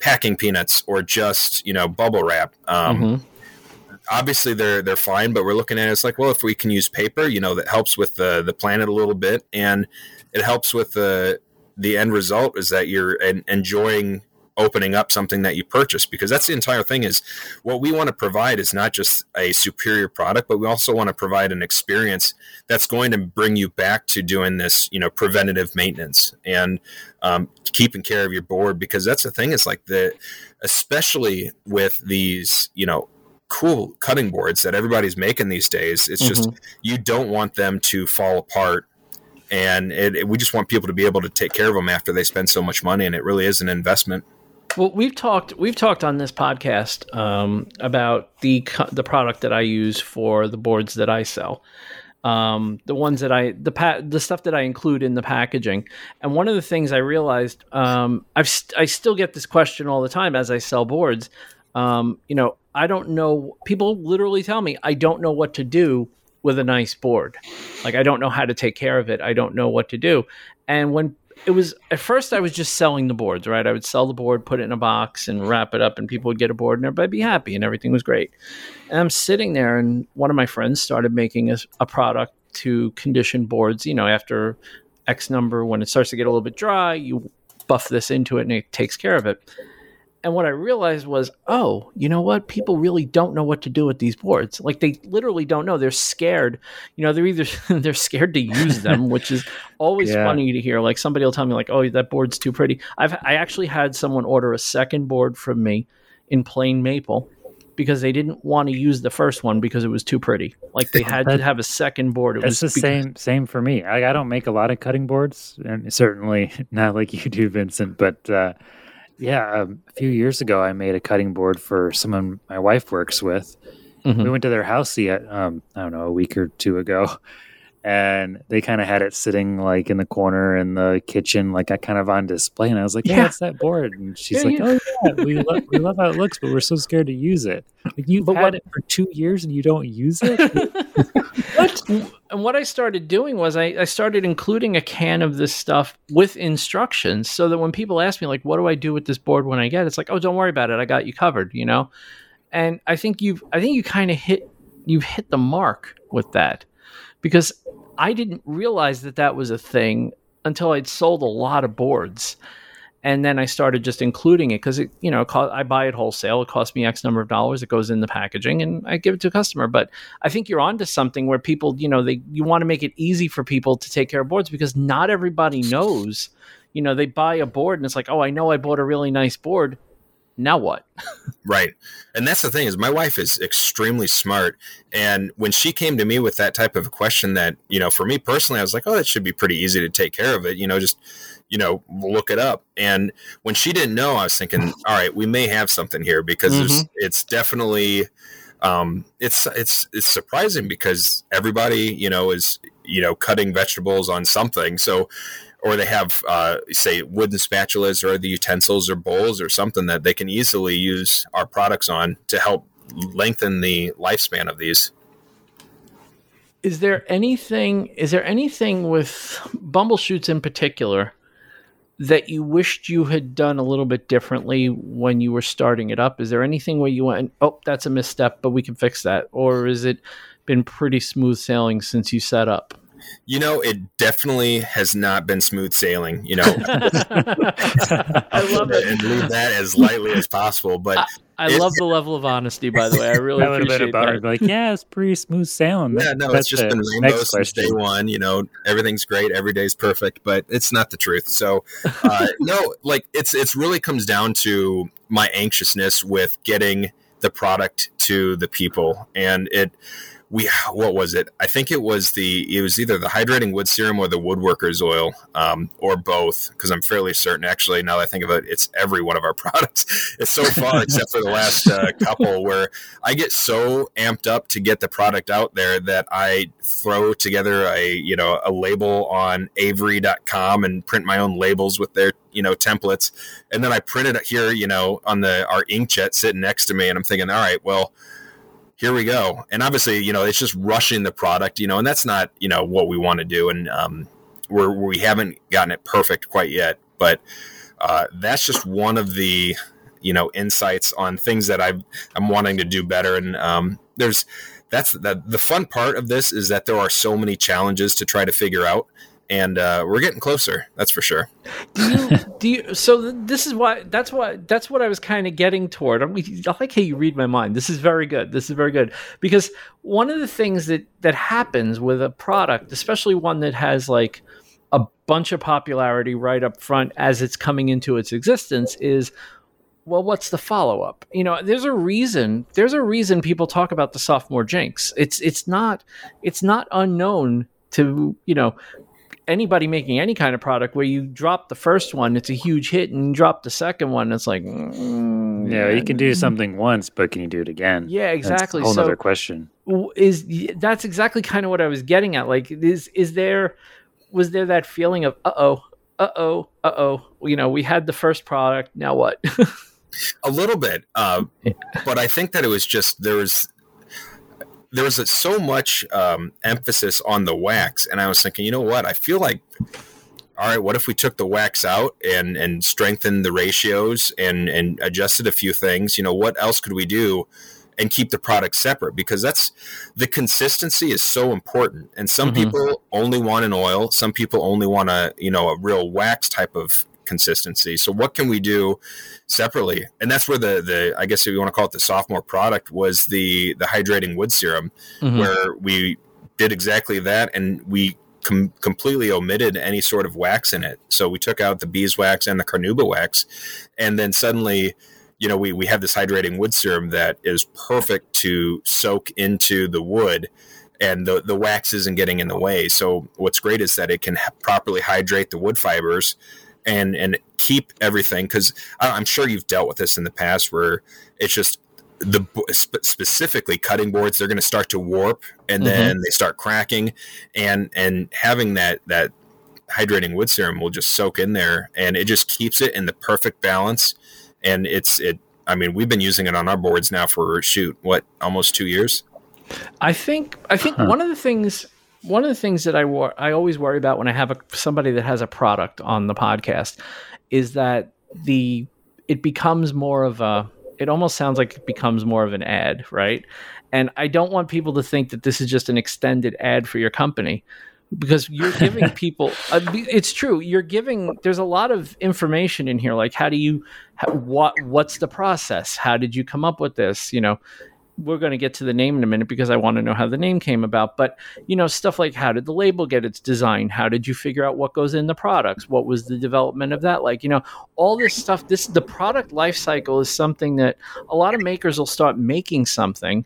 packing peanuts or just you know bubble wrap. Um, mm-hmm. Obviously, they're they're fine, but we're looking at it, it's like, well, if we can use paper, you know, that helps with the the planet a little bit, and it helps with the the end result is that you're enjoying opening up something that you purchase because that's the entire thing is what we want to provide is not just a superior product but we also want to provide an experience that's going to bring you back to doing this you know preventative maintenance and um, keeping care of your board because that's the thing is like the especially with these you know cool cutting boards that everybody's making these days it's mm-hmm. just you don't want them to fall apart and it, it, we just want people to be able to take care of them after they spend so much money and it really is an investment well, we've talked we've talked on this podcast um, about the the product that I use for the boards that I sell, um, the ones that I the pa- the stuff that I include in the packaging. And one of the things I realized, um, I've st- I still get this question all the time as I sell boards. Um, you know, I don't know. People literally tell me I don't know what to do with a nice board. Like I don't know how to take care of it. I don't know what to do. And when it was at first I was just selling the boards, right? I would sell the board, put it in a box, and wrap it up, and people would get a board, and everybody'd be happy, and everything was great. And I'm sitting there, and one of my friends started making a, a product to condition boards. You know, after X number, when it starts to get a little bit dry, you buff this into it, and it takes care of it. And what I realized was, oh, you know what? People really don't know what to do with these boards. Like they literally don't know. They're scared. You know, they're either they're scared to use them, which is always yeah. funny to hear. Like somebody will tell me, like, oh, that board's too pretty. I've I actually had someone order a second board from me in plain maple because they didn't want to use the first one because it was too pretty. Like they had to have a second board. It was the because- same same for me. I, I, don't make a lot of cutting boards, and certainly not like you do, Vincent. But uh, yeah, um, a few years ago, I made a cutting board for someone my wife works with. Mm-hmm. We went to their house yet, um, I don't know, a week or two ago, and they kind of had it sitting like in the corner in the kitchen, like I kind of on display. And I was like, "Yeah, yeah. that board?" And she's yeah, like, yeah. "Oh yeah, we love we love how it looks, but we're so scared to use it. Like, you've but had what, it for two years and you don't use it." what? And what I started doing was I, I started including a can of this stuff with instructions, so that when people ask me like, "What do I do with this board when I get it?" It's like, "Oh, don't worry about it. I got you covered." You know. And I think you've I think you kind of hit you've hit the mark with that because I didn't realize that that was a thing until I'd sold a lot of boards. And then I started just including it because it, you know, I buy it wholesale. It costs me X number of dollars. It goes in the packaging, and I give it to a customer. But I think you're onto something where people, you know, they you want to make it easy for people to take care of boards because not everybody knows. You know, they buy a board and it's like, oh, I know I bought a really nice board now what? right. And that's the thing is my wife is extremely smart. And when she came to me with that type of a question that, you know, for me personally, I was like, oh, that should be pretty easy to take care of it. You know, just, you know, look it up. And when she didn't know, I was thinking, all right, we may have something here because mm-hmm. it's definitely, um, it's, it's, it's surprising because everybody, you know, is, you know, cutting vegetables on something. So, or they have uh, say wooden spatulas or the utensils or bowls or something that they can easily use our products on to help lengthen the lifespan of these. Is there anything is there anything with bumbleshoots in particular that you wished you had done a little bit differently when you were starting it up? Is there anything where you went oh that's a misstep but we can fix that or is it been pretty smooth sailing since you set up you know, it definitely has not been smooth sailing. You know, I love it and leave that as lightly as possible. But I, I love the level of honesty. By the way, I really appreciate that. Like, yeah, it's pretty smooth sailing. Yeah, no, That's it's just been rainbow since day one. You know, everything's great, every day's perfect, but it's not the truth. So, uh, no, like it's it's really comes down to my anxiousness with getting the product to the people, and it we what was it? I think it was the it was either the hydrating wood serum or the woodworkers oil, um, or both. Because I'm fairly certain, actually, now that I think of it, it's every one of our products. It's so far, except for the last uh, couple, where I get so amped up to get the product out there that I throw together a you know a label on Avery.com and print my own labels with their you know templates, and then I print it here you know on the our inkjet sitting next to me, and I'm thinking, all right, well here we go. And obviously, you know, it's just rushing the product, you know, and that's not, you know, what we want to do. And um, we're, we haven't gotten it perfect quite yet, but uh, that's just one of the, you know, insights on things that i am wanting to do better. And um, there's, that's the, the fun part of this is that there are so many challenges to try to figure out and uh, we're getting closer. That's for sure. Do you? Do you? So this is why. That's why. That's what I was kind of getting toward. I, mean, I like how you read my mind. This is very good. This is very good because one of the things that that happens with a product, especially one that has like a bunch of popularity right up front as it's coming into its existence, is well, what's the follow up? You know, there's a reason. There's a reason people talk about the sophomore jinx. It's it's not it's not unknown to you know anybody making any kind of product where you drop the first one, it's a huge hit, and you drop the second one, it's like, mm, yeah, you can do something once, but can you do it again? Yeah, exactly. That's a whole so, other question. Is that's exactly kind of what I was getting at? Like, is is there was there that feeling of uh oh, uh oh, uh oh? You know, we had the first product, now what? a little bit, uh, but I think that it was just there was there was a, so much um, emphasis on the wax, and I was thinking, you know what? I feel like, all right, what if we took the wax out and and strengthened the ratios and and adjusted a few things? You know, what else could we do? and keep the product separate because that's the consistency is so important and some mm-hmm. people only want an oil some people only want a you know a real wax type of consistency. So what can we do separately? And that's where the the I guess if you want to call it the sophomore product was the the hydrating wood serum, mm-hmm. where we did exactly that, and we com- completely omitted any sort of wax in it. So we took out the beeswax and the carnauba wax, and then suddenly you know, we, we have this hydrating wood serum that is perfect to soak into the wood and the, the wax isn't getting in the way. So what's great is that it can ha- properly hydrate the wood fibers and and keep everything because I'm sure you've dealt with this in the past where it's just the specifically cutting boards they're going to start to warp and mm-hmm. then they start cracking and and having that that hydrating wood serum will just soak in there and it just keeps it in the perfect balance and it's it i mean we've been using it on our boards now for shoot what almost two years i think i think huh. one of the things one of the things that I wor- I always worry about when I have a, somebody that has a product on the podcast is that the it becomes more of a it almost sounds like it becomes more of an ad, right? And I don't want people to think that this is just an extended ad for your company because you're giving people uh, it's true you're giving there's a lot of information in here like how do you how, what what's the process how did you come up with this you know we're going to get to the name in a minute because I want to know how the name came about. But you know, stuff like how did the label get its design? How did you figure out what goes in the products? What was the development of that like? You know, all this stuff. This the product life cycle is something that a lot of makers will start making something,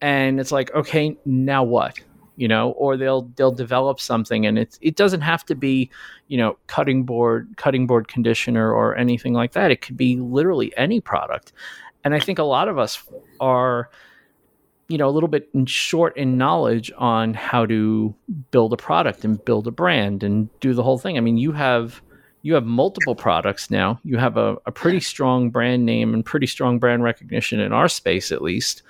and it's like, okay, now what? You know, or they'll they'll develop something, and it it doesn't have to be, you know, cutting board cutting board conditioner or anything like that. It could be literally any product and I think a lot of us are, you know, a little bit in short in knowledge on how to build a product and build a brand and do the whole thing. I mean, you have you have multiple products now. You have a, a pretty strong brand name and pretty strong brand recognition in our space, at least.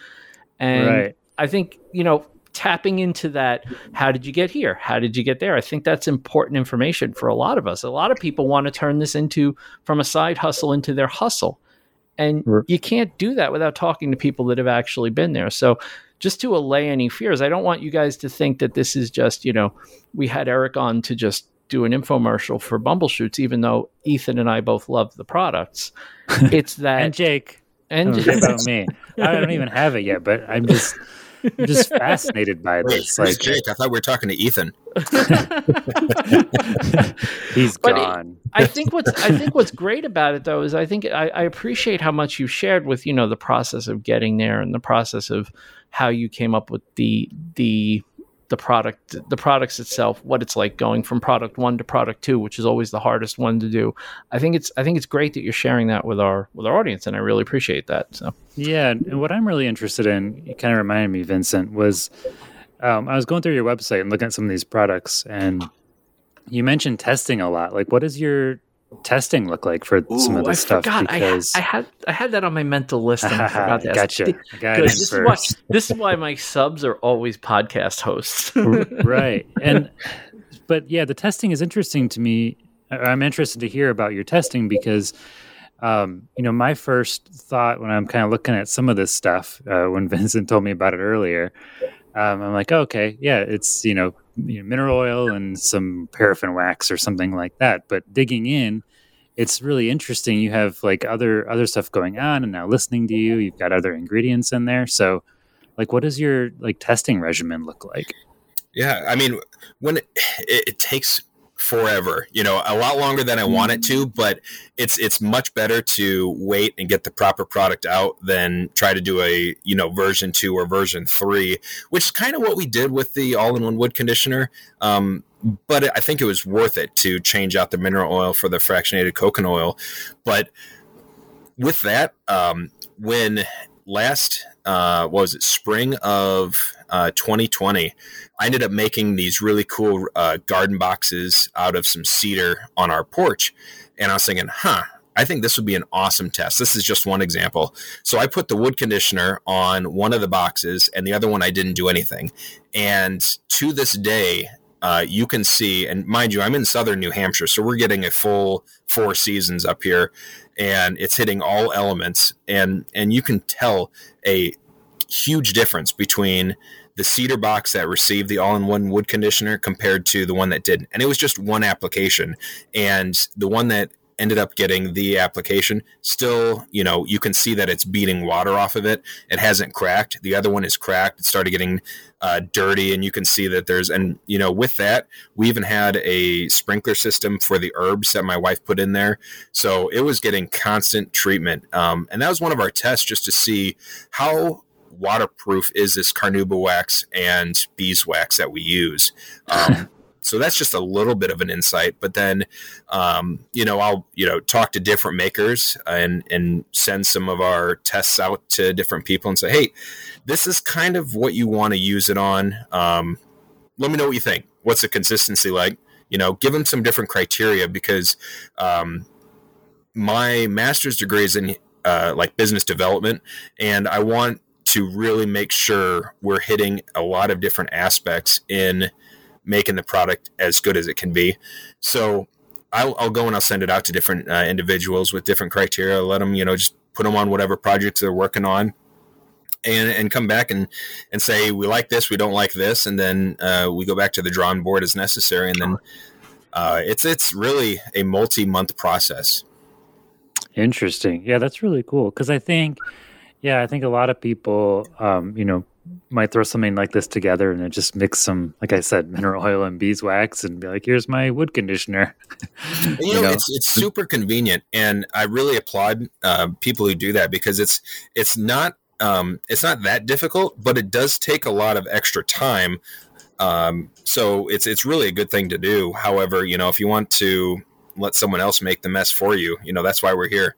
And right. I think you know tapping into that how did you get here how did you get there i think that's important information for a lot of us a lot of people want to turn this into from a side hustle into their hustle and you can't do that without talking to people that have actually been there. So, just to allay any fears, I don't want you guys to think that this is just, you know, we had Eric on to just do an infomercial for Bumbleshoots, even though Ethan and I both love the products. It's that. and Jake. And Jake. about me. I don't even have it yet, but I'm just. I'm just fascinated by this. Wait, like Jake, I thought we were talking to Ethan. He's but gone. It, I think what's I think what's great about it though is I think I, I appreciate how much you shared with you know the process of getting there and the process of how you came up with the the the product the products itself what it's like going from product one to product two which is always the hardest one to do. I think it's i think it's great that you're sharing that with our with our audience and i really appreciate that so. Yeah and what i'm really interested in it kind of reminded me vincent was um, i was going through your website and looking at some of these products and you mentioned testing a lot. Like what is your testing look like for Ooh, some of this I stuff? Forgot. Because I, I, had I had that on my mental list. And I forgot that. Gotcha. Got this, is why, this is why my subs are always podcast hosts. right. And but yeah, the testing is interesting to me. I'm interested to hear about your testing because um, you know, my first thought when I'm kind of looking at some of this stuff, uh, when Vincent told me about it earlier, um, I'm like, oh, okay, yeah, it's you know, you know, mineral oil and some paraffin wax or something like that. But digging in, it's really interesting. You have like other other stuff going on, and now listening to you, you've got other ingredients in there. So, like, what does your like testing regimen look like? Yeah, I mean, when it, it takes forever you know a lot longer than i want it to but it's it's much better to wait and get the proper product out than try to do a you know version 2 or version 3 which is kind of what we did with the all-in-one wood conditioner. Um, but i think it was worth it to change out the mineral oil for the fractionated coconut oil. But with that um, when last uh, was it spring of uh, 2020 I ended up making these really cool uh, garden boxes out of some cedar on our porch. And I was thinking, huh, I think this would be an awesome test. This is just one example. So I put the wood conditioner on one of the boxes, and the other one I didn't do anything. And to this day, uh, you can see, and mind you, I'm in southern New Hampshire, so we're getting a full four seasons up here, and it's hitting all elements, and and you can tell a huge difference between the cedar box that received the all-in-one wood conditioner compared to the one that didn't. And it was just one application. And the one that ended up getting the application still you know you can see that it's beading water off of it. It hasn't cracked. The other one is cracked. It started getting uh, dirty and you can see that there's and you know with that we even had a sprinkler system for the herbs that my wife put in there. So it was getting constant treatment. Um, and that was one of our tests just to see how waterproof is this carnauba wax and beeswax that we use. Um, so that's just a little bit of an insight. But then, um, you know, I'll you know talk to different makers and and send some of our tests out to different people and say, hey, this is kind of what you want to use it on. Um, let me know what you think. What's the consistency like? You know, give them some different criteria because um, my master's degree is in uh, like business development, and I want to really make sure we're hitting a lot of different aspects in making the product as good as it can be. So I'll, I'll go and I'll send it out to different uh, individuals with different criteria. Let them, you know, just put them on whatever projects they're working on. And, and come back and, and say we like this, we don't like this, and then uh, we go back to the drawing board as necessary, and then uh, it's it's really a multi month process. Interesting, yeah, that's really cool because I think Yeah, I think a lot of people, um, you know, might throw something like this together and then just mix some, like I said, mineral oil and beeswax and be like, here's my wood conditioner. you, you know, know, it's it's super convenient, and I really applaud uh, people who do that because it's it's not um, it's not that difficult, but it does take a lot of extra time. Um, so it's it's really a good thing to do. However, you know, if you want to let someone else make the mess for you, you know, that's why we're here.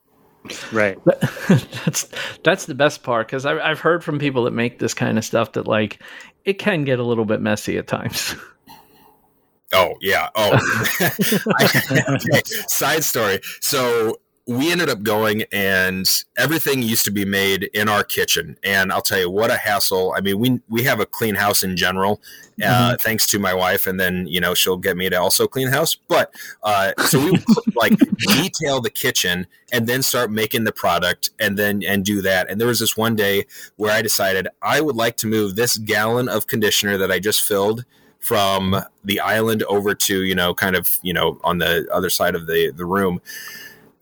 Right. that's that's the best part because I've heard from people that make this kind of stuff that like it can get a little bit messy at times. Oh yeah. Oh. okay. Side story. So we ended up going and everything used to be made in our kitchen. And i'll tell you what a hassle. I mean we we have a clean house in general uh, mm-hmm. thanks to my wife. And then you know she'll get me to also clean the house. But uh, so we like detail the kitchen and then start making the product and then and do that. And there was this one day where i decided i would like to move this gallon of conditioner that i just filled from the island over to you know kind of you know on the other side of the the room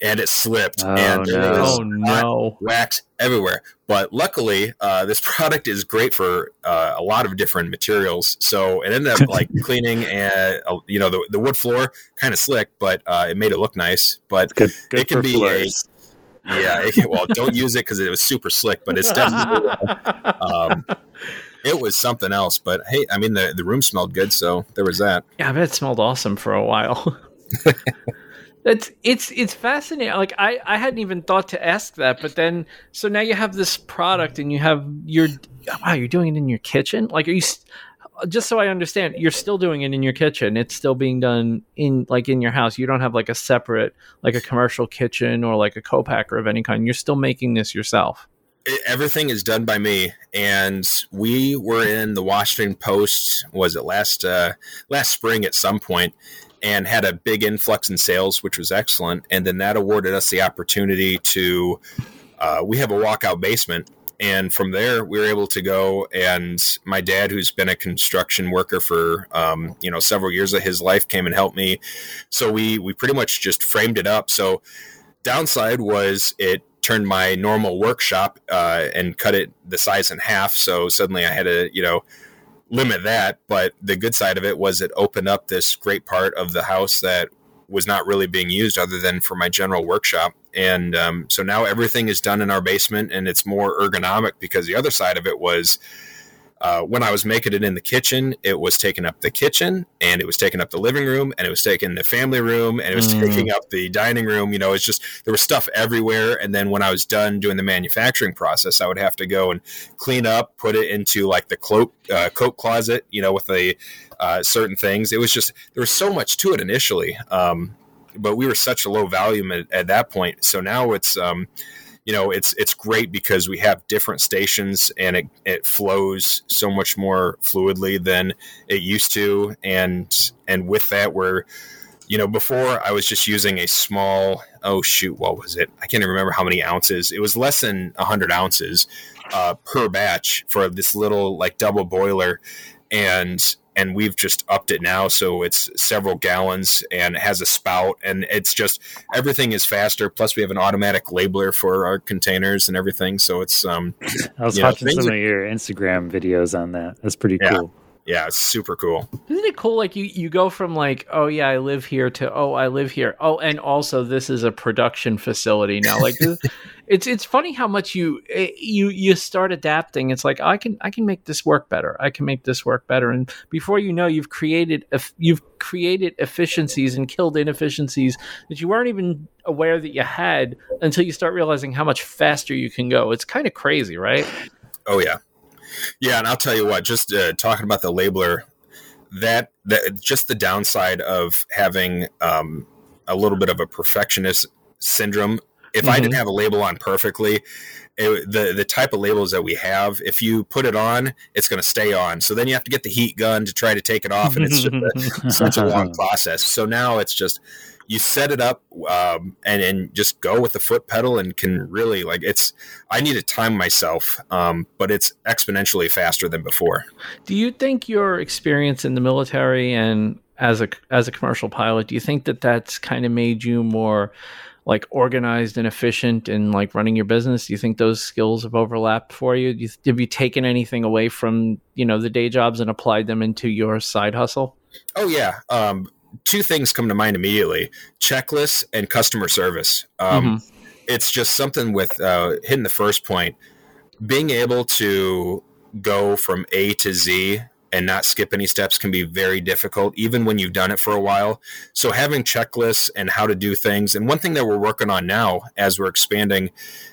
and it slipped oh, and there no. was oh, no. wax everywhere. But luckily, uh, this product is great for uh, a lot of different materials. So it ended up like cleaning and uh, you know the, the wood floor kind of slick, but uh, it made it look nice. But good, good it can be floors. a yeah. It, well, don't use it because it was super slick, but it's definitely. Um, it was something else, but hey, I mean the the room smelled good, so there was that. Yeah, I bet it smelled awesome for a while. It's it's it's fascinating. Like I I hadn't even thought to ask that, but then so now you have this product and you have your wow you're doing it in your kitchen. Like are you just so I understand you're still doing it in your kitchen. It's still being done in like in your house. You don't have like a separate like a commercial kitchen or like a co-packer of any kind. You're still making this yourself everything is done by me and we were in the washington post was it last uh last spring at some point and had a big influx in sales, which was excellent. And then that awarded us the opportunity to, uh, we have a walkout basement. And from there, we were able to go. And my dad, who's been a construction worker for um, you know several years of his life, came and helped me. So we we pretty much just framed it up. So downside was it turned my normal workshop uh, and cut it the size in half. So suddenly I had to you know limit that. But the good side of it was it opened up this great part of the house that was not really being used other than for my general workshop. And um, so now everything is done in our basement and it's more ergonomic because the other side of it was uh, when I was making it in the kitchen, it was taking up the kitchen and it was taking up the living room and it was taking the family room and it was mm. taking up the dining room. You know, it's just there was stuff everywhere. And then when I was done doing the manufacturing process, I would have to go and clean up, put it into like the cloak uh, coat closet, you know, with the uh, certain things. It was just there was so much to it initially. Um, but we were such a low volume at, at that point. So now it's um, you know it's it's great because we have different stations and it, it flows so much more fluidly than it used to. And and with that we're you know before i was just using a small oh shoot what was it? I can't even remember how many ounces. It was less than 100 ounces uh, per batch for this little like double boiler. And and we've just upped it now so it's several gallons and it has a spout and it's just everything is faster. Plus we have an automatic labeler for our containers and everything so it's um i was watching some are, of your instagram videos on that. That's pretty yeah. cool yeah, it's super cool. Isn't it cool? Like you, you go from like, oh yeah, I live here to oh, I live here. Oh, and also this is a production facility now. Like, it's it's funny how much you eh, you you start adapting. It's like I can I can make this work better. I can make this work better. And before you know, you've created you've created efficiencies and killed inefficiencies that you weren't even aware that you had until you start realizing how much faster you can go. It's kind of crazy, right? Oh yeah, yeah, and I'll tell you what. Just uh, talking about the labeler, that that just the downside of having um, a little bit of a perfectionist syndrome. If mm-hmm. I didn't mm-hmm. have a label on perfectly, it, the the type of labels that we have, if you put it on, it's going to stay on. So then you have to get the heat gun to try to take it off, and it's just a, such a long process. So now it's just you set it up um, and and just go with the foot pedal and can really like it's i need to time myself um, but it's exponentially faster than before do you think your experience in the military and as a as a commercial pilot do you think that that's kind of made you more like organized and efficient and like running your business? Do you think those skills have overlapped for you? you have you taken anything away from you know the day jobs and applied them into your side hustle? Oh yeah. Um, two things come to mind immediately: checklists and customer service. Um, mm-hmm. It's just something with uh, hitting the first point, being able to go from A to Z and not skip any steps can be very difficult, even when you've done it for a while. So, having checklists and how to do things, and one thing that we're working on now as we're expanding,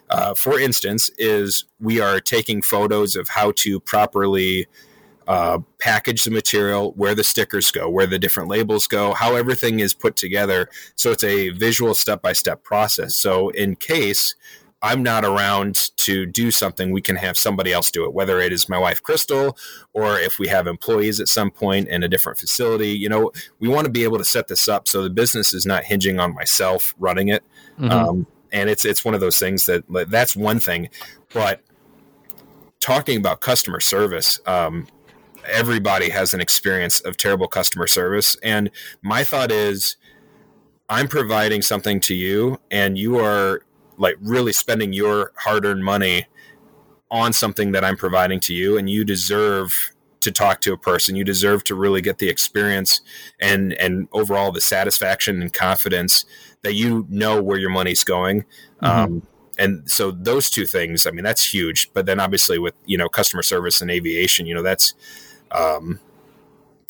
uh, for instance, is we are taking photos of how to properly uh, package the material, where the stickers go, where the different labels go, how everything is put together. So, it's a visual step by step process. So, in case I'm not around to do something, we can have somebody else do it, whether it is my wife, Crystal, or if we have employees at some point in a different facility. You know, we want to be able to set this up so the business is not hinging on myself running it. Mm-hmm. Um, and it's, it's one of those things that that's one thing. But talking about customer service, um, everybody has an experience of terrible customer service. And my thought is, I'm providing something to you, and you are like really spending your hard-earned money on something that I'm providing to you and you deserve to talk to a person you deserve to really get the experience and and overall the satisfaction and confidence that you know where your money's going mm-hmm. um, and so those two things i mean that's huge but then obviously with you know customer service and aviation you know that's um,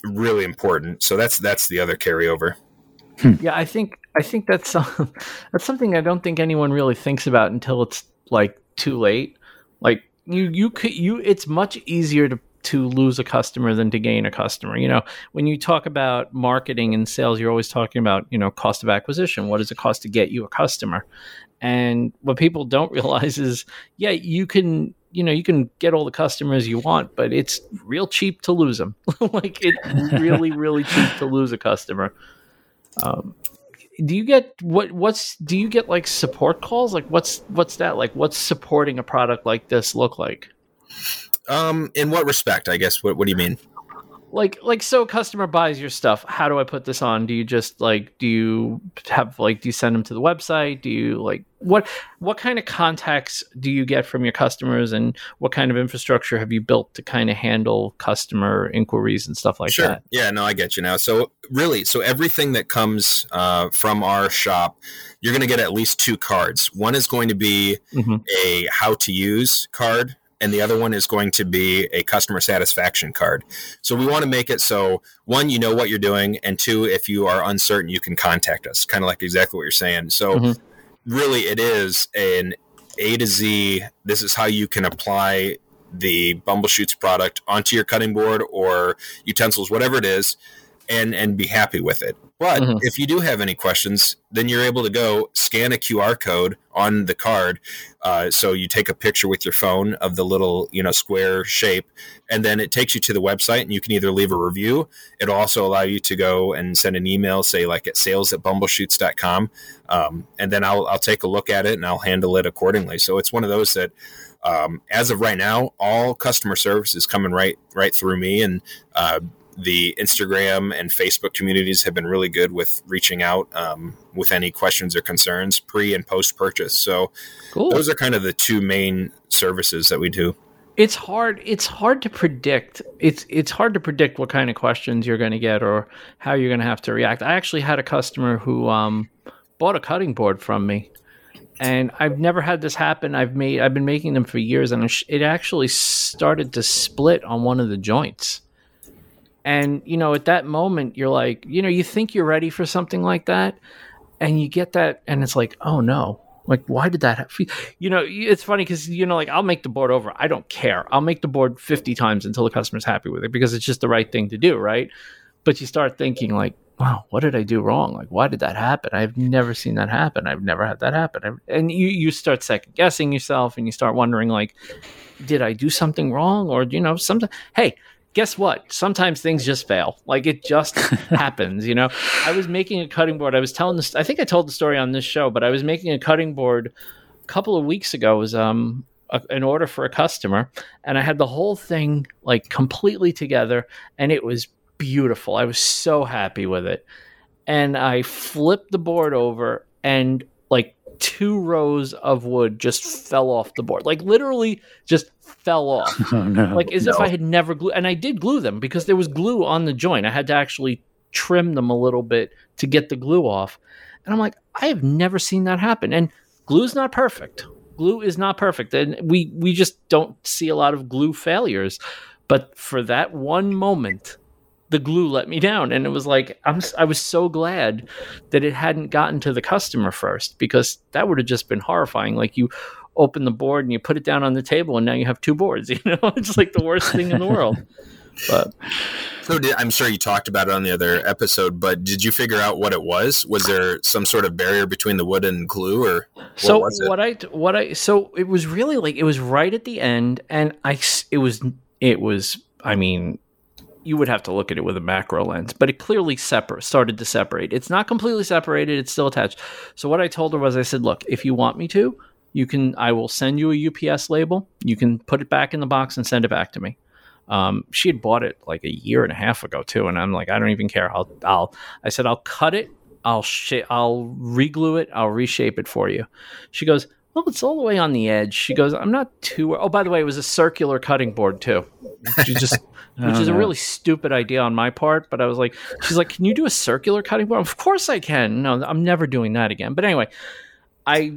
really important. So that's that's the other carryover. Yeah i think I think that's that's something I don't think anyone really thinks about until it's like too late. Like you you could you it's much easier to to lose a customer than to gain a customer. You know, when you talk about marketing and sales, you're always talking about, you know, cost of acquisition. What does it cost to get you a customer? And what people don't realize is, yeah, you can, you know, you can get all the customers you want, but it's real cheap to lose them. like it's really, really cheap to lose a customer. Um, do you get what what's do you get like support calls like what's what's that like what's supporting a product like this look like um in what respect i guess? What, what do you mean? Like like so a customer buys your stuff how do i put this on? Do you just like do you have like do you send them to the website? Do you like what what kind of contacts do you get from your customers and what kind of infrastructure have you built to kind of handle customer inquiries and stuff like sure. that? Yeah no i get you now. So really so everything that comes uh, from our shop you're going to get at least two cards. One is going to be mm-hmm. a how to use card and the other one is going to be a customer satisfaction card. So we want to make it so one, you know what you're doing, and two, if you are uncertain, you can contact us. Kind of like exactly what you're saying. So mm-hmm. really, it is an A to Z. This is how you can apply the Bumble Shoots product onto your cutting board or utensils, whatever it is, and and be happy with it. But mm-hmm. if you do have any questions, then you're able to go scan a QR code on the card. Uh, so you take a picture with your phone of the little you know square shape, and then it takes you to the website, and you can either leave a review. It'll also allow you to go and send an email, say like at sales at bumbleshoots.com, um, and then I'll I'll take a look at it and I'll handle it accordingly. So it's one of those that. Um, as of right now, all customer service is coming right right through me, and uh, the Instagram and Facebook communities have been really good with reaching out um, with any questions or concerns pre and post purchase. So cool. those are kind of the two main services that we do. It's hard. It's hard to predict. It's it's hard to predict what kind of questions you're going to get or how you're going to have to react. I actually had a customer who um, bought a cutting board from me, and I've never had this happen. I've made I've been making them for years, and it actually started to split on one of the joints and, you know, at that moment, you're like, you know, you think you're ready for something like that. And you get that, and it's like, oh no, like why did that happen? you know it's funny because you know like i'll make the board over. I don't care. I'll make the board 50 times until the customer's happy with it because it's just the right thing to do right? But you start thinking like wow what did i do wrong? Like why did that happen? I've never seen that happen. I've never had that happen. And you you start second guessing yourself and you start wondering like did i do something wrong? Or you know something hey guess what? Sometimes things just fail. Like it just happens, you know. I was making a cutting board. I was telling this. I think I told the story on this show, but I was making a cutting board a couple of weeks ago. It was um a, an order for a customer, and I had the whole thing like completely together, and it was beautiful. I was so happy with it, and I flipped the board over, and like two rows of wood just fell off the board. Like literally just fell off. Oh no. Like as No. if I had never glued and I did glue them because there was glue on the joint. I had to actually trim them a little bit to get the glue off. And I'm like, I have never seen that happen. And glue's not perfect. Glue is not perfect. And we we just don't see a lot of glue failures. But for that one moment, the glue let me down and it was like I'm I was so glad that it hadn't gotten to the customer first because that would have just been horrifying like you open the board and you put it down on the table and now you have two boards you know it's like the worst thing in the world but So did, I'm sure you talked about it on the other episode, but did you figure out what it was? Was there some sort of barrier between the wood and glue, or so was it? what I what I so it was really like it was right at the end and I it was it was I mean you would have to look at it with a macro lens, but it clearly separ- started to separate. It's not completely separated; it's still attached. So what I told her was, I said, "Look, if you want me to, you can. I will send you a UPS label. You can put it back in the box and send it back to me." Um, she had bought it like a year and a half ago too, and I'm like, I don't even care. I'll, I'll. I said, I'll cut it. I'll sh- I'll reglue it. I'll reshape it for you. She goes, well, it's all the way on the edge. She goes, I'm not too. Oh, by the way, it was a circular cutting board too. She just oh, which Oh, is a really stupid idea on my part. But I was like, she's like, can you do a circular cutting board? Of course I can. No, I'm never doing that again. But anyway, I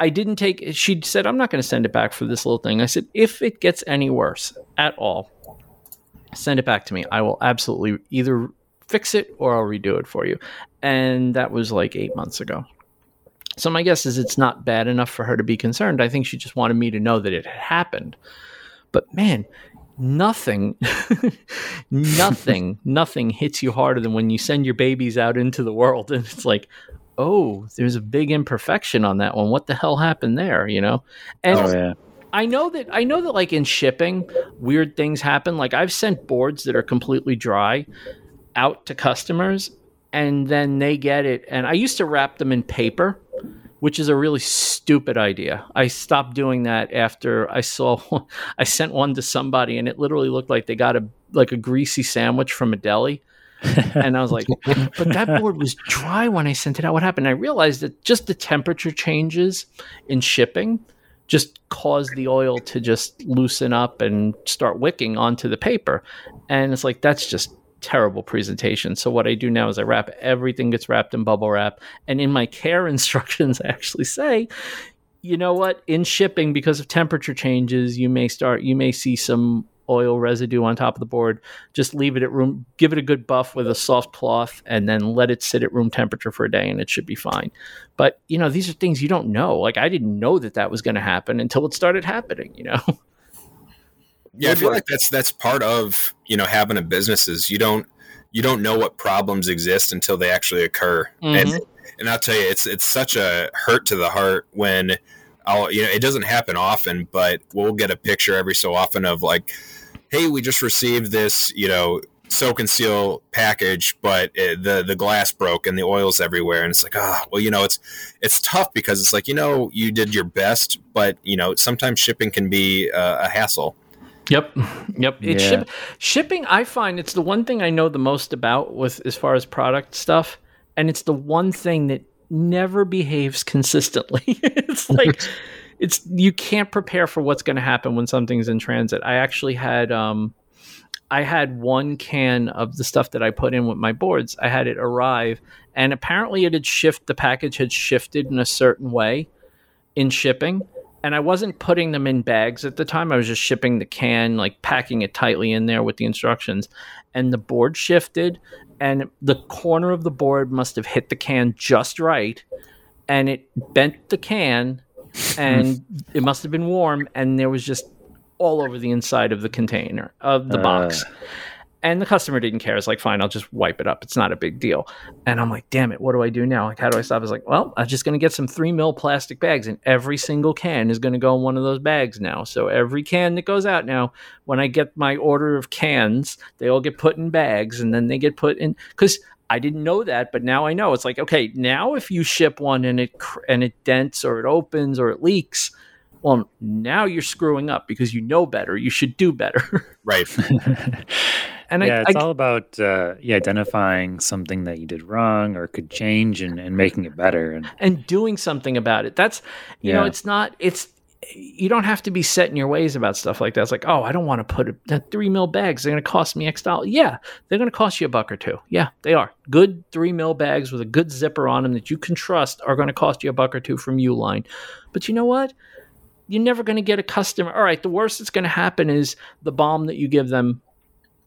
I didn't take. She said, I'm not going to send it back for this little thing. I said, if it gets any worse at all, send it back to me. I will absolutely either fix it or I'll redo it for you. And that was like eight months ago. So my guess is it's not bad enough for her to be concerned. I think she just wanted me to know that it had happened. But man, nothing nothing nothing hits you harder than when you send your babies out into the world and it's like oh there's a big imperfection on that one what the hell happened there you know and oh yeah. I know that I know that like in shipping, weird things happen. Like I've sent boards that are completely dry out to customers and then they get it and I used to wrap them in paper, which is a really stupid idea. I stopped doing that after I saw I sent one to somebody and it literally looked like they got a like a greasy sandwich from a deli. and I was like, but that board was dry when I sent it out. What happened? I realized that just the temperature changes in shipping just cause the oil to just loosen up and start wicking onto the paper. And it's like, that's just terrible presentation. So what I do now is I wrap everything gets wrapped in bubble wrap. And in my care instructions, I actually say, you know what, in shipping, because of temperature changes, you may start, you may see some oil residue on top of the board. Just leave it at room, give it a good buff with a soft cloth, and then let it sit at room temperature for a day, and it should be fine. But you know, these are things you don't know. Like I didn't know that that was going to happen until it started happening. You know, Yeah, I feel like that's that's part of you know having a business is you don't you don't know what problems exist until they actually occur, and and I'll tell you, it's it's such a hurt to the heart when I'll you know it doesn't happen often, but we'll get a picture every so often of like, hey, we just received this you know soak and seal package, but it, the the glass broke and the oil's everywhere, and it's like ah, well, you know, it's it's tough because it's like you know you did your best, but you know sometimes shipping can be uh, a hassle. Yep. Yep. It's Yeah. ship- shipping. I find it's the one thing I know the most about with as far as product stuff, and it's the one thing that never behaves consistently. it's like it's you can't prepare for what's going to happen when something's in transit. I actually had um I had one can of the stuff that I put in with my boards. I had it arrive, and apparently it had shift. The package had shifted in a certain way in shipping, and I wasn't putting them in bags at the time. I was just shipping the can, like packing it tightly in there with the instructions. And the board shifted, and the corner of the board must have hit the can just right, and it bent the can, and it must have been warm, and there was just all over the inside of the container of the box. Uh. And the customer didn't care. It's like, fine, I'll just wipe it up. It's not a big deal. And I'm like, damn it, what do I do now? Like, how do I stop? I was like, well, I'm just going to get some three mil plastic bags, and every single can is going to go in one of those bags now. So every can that goes out now, when I get my order of cans, they all get put in bags, and then they get put in because I didn't know that, but now I know. It's like, okay, now if you ship one and it cr- and it dents or it opens or it leaks, well, now you're screwing up because you know better. You should do better. Right. And yeah, I, it's I, all about uh, yeah, identifying something that you did wrong or could change and, and making it better. And and doing something about it. That's you know, it's not it's you don't have to be set in your ways about stuff like that. It's like, oh, I don't want to put a, three mil bags. They're going to cost me X dollars. Yeah, they're going to cost you a buck or two. Yeah, they are. Good three mil bags with a good zipper on them that you can trust are going to cost you a buck or two from Uline. But you know what? You're never going to get a customer. All right, the worst that's going to happen is the bomb that you give them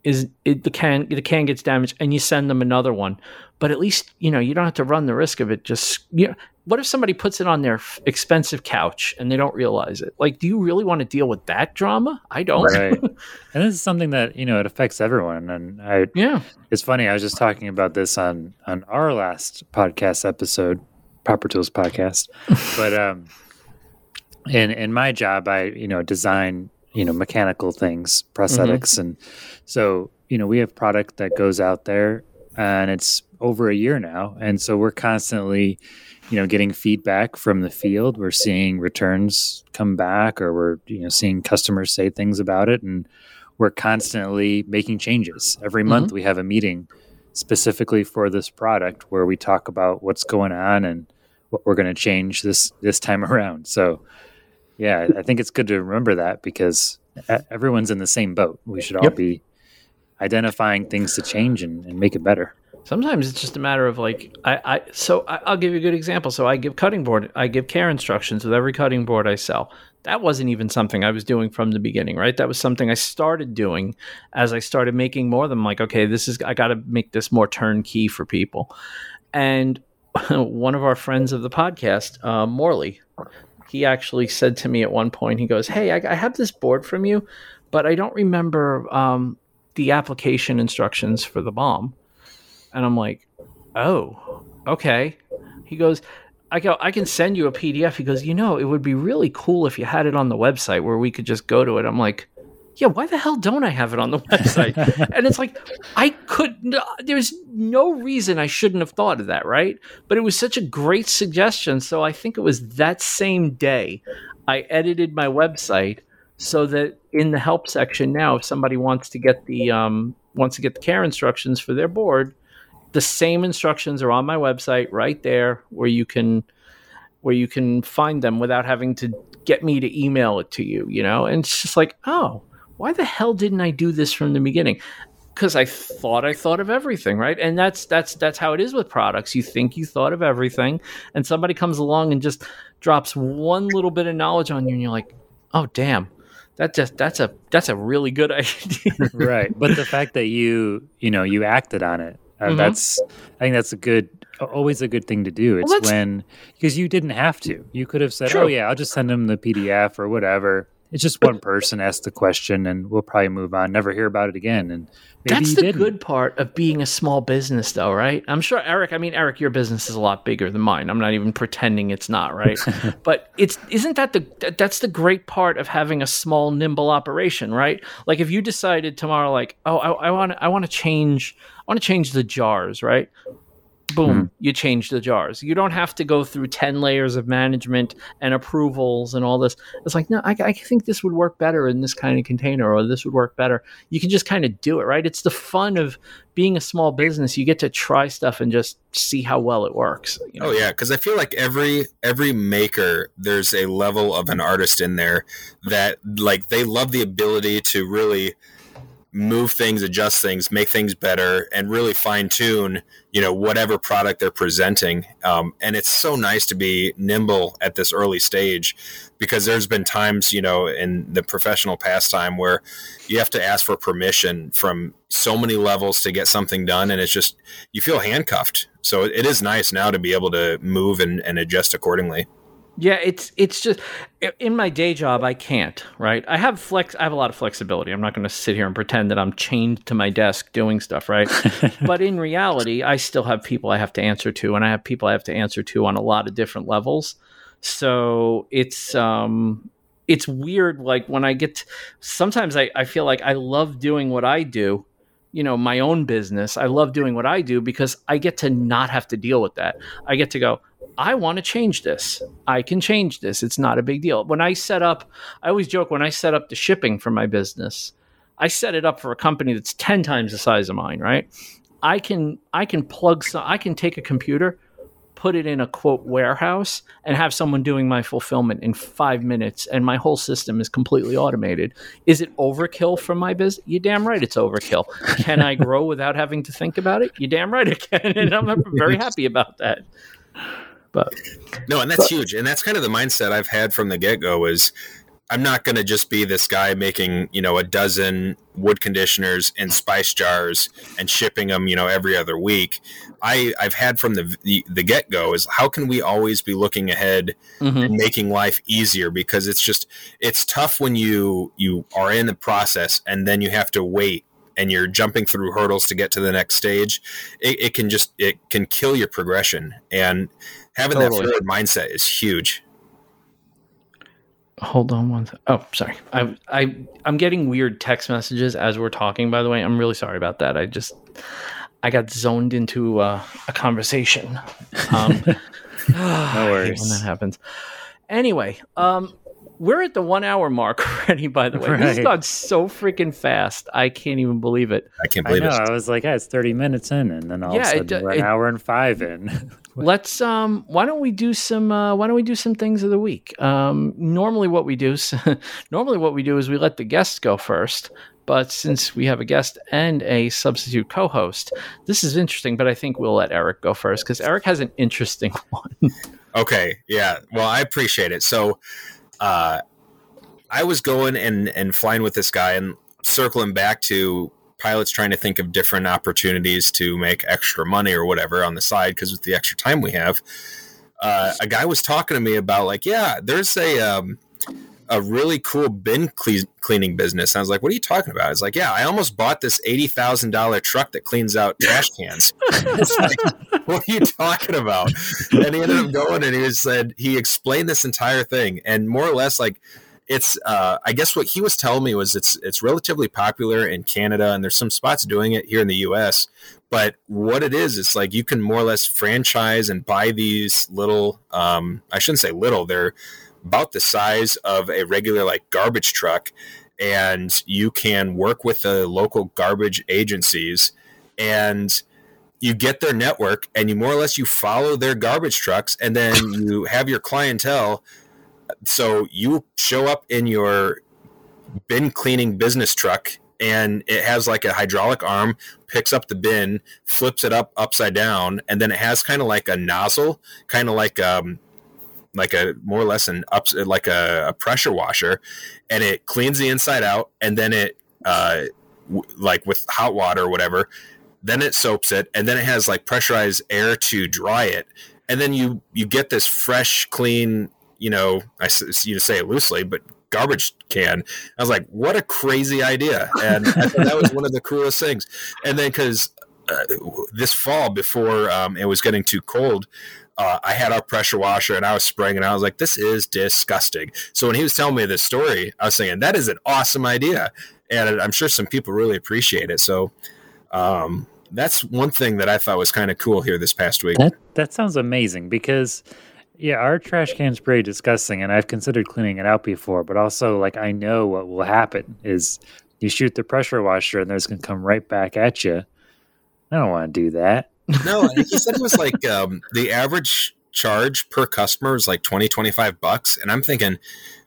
is it, the can the can gets damaged and you send them another one. But at least you know you don't have to run the risk of it. Just you know, what if somebody puts it on their f- expensive couch and they don't realize it? Like, do you really want to deal with that drama? I don't. right, and this is something that you know it affects everyone. And I, yeah. it's funny. I was just talking about this on on our last podcast episode, Proper Tools podcast. but um, in in my job, I you know design you know mechanical things, mm-hmm. prosthetics, and so you know we have product that goes out there, and it's over a year now, and so we're constantly you know getting feedback from the field. We're seeing returns come back, or we're you know seeing customers say things about it, and we're constantly making changes. Every mm-hmm. month we have a meeting specifically for this product where we talk about what's going on and what we're going to change this this time around. So yeah, I think it's good to remember that because everyone's in the same boat. We should all Yep. be identifying things to change and, and make it better. Sometimes it's just a matter of like I, I so I, I'll give you a good example. So I give cutting board, I give care instructions with every cutting board I sell. That wasn't even something I was doing from the beginning, right? That was something I started doing as I started making more of them. Like, okay, this is I got to make this more turnkey for people. And one of our friends of the podcast, uh, Morley, he actually said to me at one point, he goes, "Hey, I, I have this board from you, but I don't remember um, the application instructions for the balm." And I'm like, oh, okay. He goes, I go, I can send you a PDF. He goes, you know, it would be really cool if you had it on the website where we could just go to it. I'm like, yeah, why the hell don't I have it on the website? and it's like, I could, no, there's no reason I shouldn't have thought of that, right? But it was such a great suggestion. So I think it was that same day I edited my website so that in the help section now, if somebody wants to get the, um, wants to get the care instructions for their board, the same instructions are on my website right there where you can where you can find them without having to get me to email it to you you know and it's just like oh why the hell didn't i do this from the beginning because i thought i thought of everything right and that's that's that's how it is with products you think you thought of everything and somebody comes along and just drops one little bit of knowledge on you and you're like oh damn that just that's a that's a really good idea right. But the fact that you, you know, you acted on it, uh, Mhm. that's, I think that's a good, always a good thing to do. It's that's- when, because you didn't have to. You could have said, True. oh, yeah, I'll just send them the PDF or whatever. It's just one person asked the question and we'll probably move on, never hear about it again. And maybe That's the didn't. good part of being a small business, though, right? I'm sure Eric. I mean, Eric, your business is a lot bigger than mine. I'm not even pretending it's not, right? but it's isn't that the that's the great part of having a small, nimble operation, right? Like if you decided tomorrow, like, oh, I want I want to change, I want to change the jars, right? Boom, mm-hmm. you change the jars. You don't have to go through 10 layers of management and approvals and all this. It's like, no, I, I think this would work better in this kind of container, or this would work better you can just kind of do it, right? It's the fun of being a small business. You get to try stuff and just see how well it works. you oh, know? Oh yeah, because I feel like every every maker, there's a level of an artist in there that like they love the ability to really move things, adjust things, make things better, and really fine tune you know whatever product they're presenting. Um, and it's so nice to be nimble at this early stage because there's been times you know in the professional pastime where you have to ask for permission from so many levels to get something done, and it's just you feel handcuffed. So it is nice now to be able to move and, and adjust accordingly. Yeah, it's it's just in my day job I can't, right? I have flex I have a lot of flexibility. I'm not going to sit here and pretend that I'm chained to my desk doing stuff, right? but in reality, I still have people I have to answer to and I have people I have to answer to on a lot of different levels. So it's um it's weird like when I get sometimes I, I feel like I love doing what I do, you know, my own business. I love doing what I do because I get to not have to deal with that. I get to go, I want to change this. I can change this. It's not a big deal. When I set up, I always joke when I set up the shipping for my business, I set it up for a company that's 10 times the size of mine, right? I can I can plug some I can take a computer, put it in a quote warehouse and have someone doing my fulfillment in 5 minutes and my whole system is completely automated. Is it overkill for my business? You damn right it's overkill. Can I grow without having to think about it? You damn right I can and I'm very happy about that. But no, and that's but, huge. And that's kind of the mindset I've had from the get-go is I'm not going to just be this guy making, you know, a dozen wood conditioners in spice jars and shipping them, you know, every other week. I I've had from the the, the get go is how can we always be looking ahead mm-hmm. and making life easier because it's just it's tough when you you are in the process and then you have to wait and you're jumping through hurdles to get to the next stage. It, it can just it can kill your progression. And having totally. that forward mindset is huge. Hold on one th- oh sorry. I i i'm getting weird text messages as we're talking by the way. I'm really sorry about that. I just i got zoned into uh, a conversation. Um no worries when that happens. Anyway um we're at the one hour mark already, by the way. Right. This has gone so freaking fast. I can't even believe it. I can't believe I know, it. I was like, yeah, it's 30 minutes in, and then all yeah, of a sudden it, we're an it, hour and five in. let's um why don't we do some uh why don't we do some things of the week? Um normally what we do normally what we do is we let the guests go first. But since we have a guest and a substitute co-host, this is interesting. But I think we'll let Eric go first because Eric has an interesting one. okay, yeah. Well, I appreciate it. So, uh, I was going and and flying with this guy and circling back to pilots trying to think of different opportunities to make extra money or whatever on the side because with the extra time we have. Uh, a guy was talking to me about like, yeah, there's a um, a really cool bin cle- cleaning business. I was like, what are you talking about? It's like, yeah, I almost bought this eighty thousand dollar truck that cleans out trash cans. like, what are you talking about? And he ended up going and he said he explained this entire thing and more or less like it's uh, I guess what he was telling me was it's it's relatively popular in Canada and there's some spots doing it here in the US. But what it is, it's like you can more or less franchise and buy these little um, I shouldn't say little, they're about the size of a regular like garbage truck and you can work with the local garbage agencies and you get their network and you more or less you follow their garbage trucks and then you have your clientele. So you show up in your bin cleaning business truck and it has like a hydraulic arm picks up the bin flips it up upside down and then it has kind of like a nozzle kind of like um like a more or less an ups like a, a pressure washer and it cleans the inside out and then it uh w- like with hot water or whatever then it soaps it and then it has like pressurized air to dry it and then you you get this fresh clean you know, I you say it loosely, but garbage can. I was like, what a crazy idea. And that was one of the coolest things. And then because uh, this fall, before um, it was getting too cold, uh, I had our pressure washer and I was spraying and I was like, this is disgusting. So when he was telling me this story, I was saying, that is an awesome idea. And I'm sure some people really appreciate it. So, um, that's one thing that I thought was kind of cool here this past week. That that sounds amazing because yeah, our trash can's pretty disgusting, and I've considered cleaning it out before. But also, like, I know what will happen is you shoot the pressure washer, and there's gonna come right back at you. I don't want to do that. No, he said it was like um, the average charge per customer is like 20, 25 bucks, and I'm thinking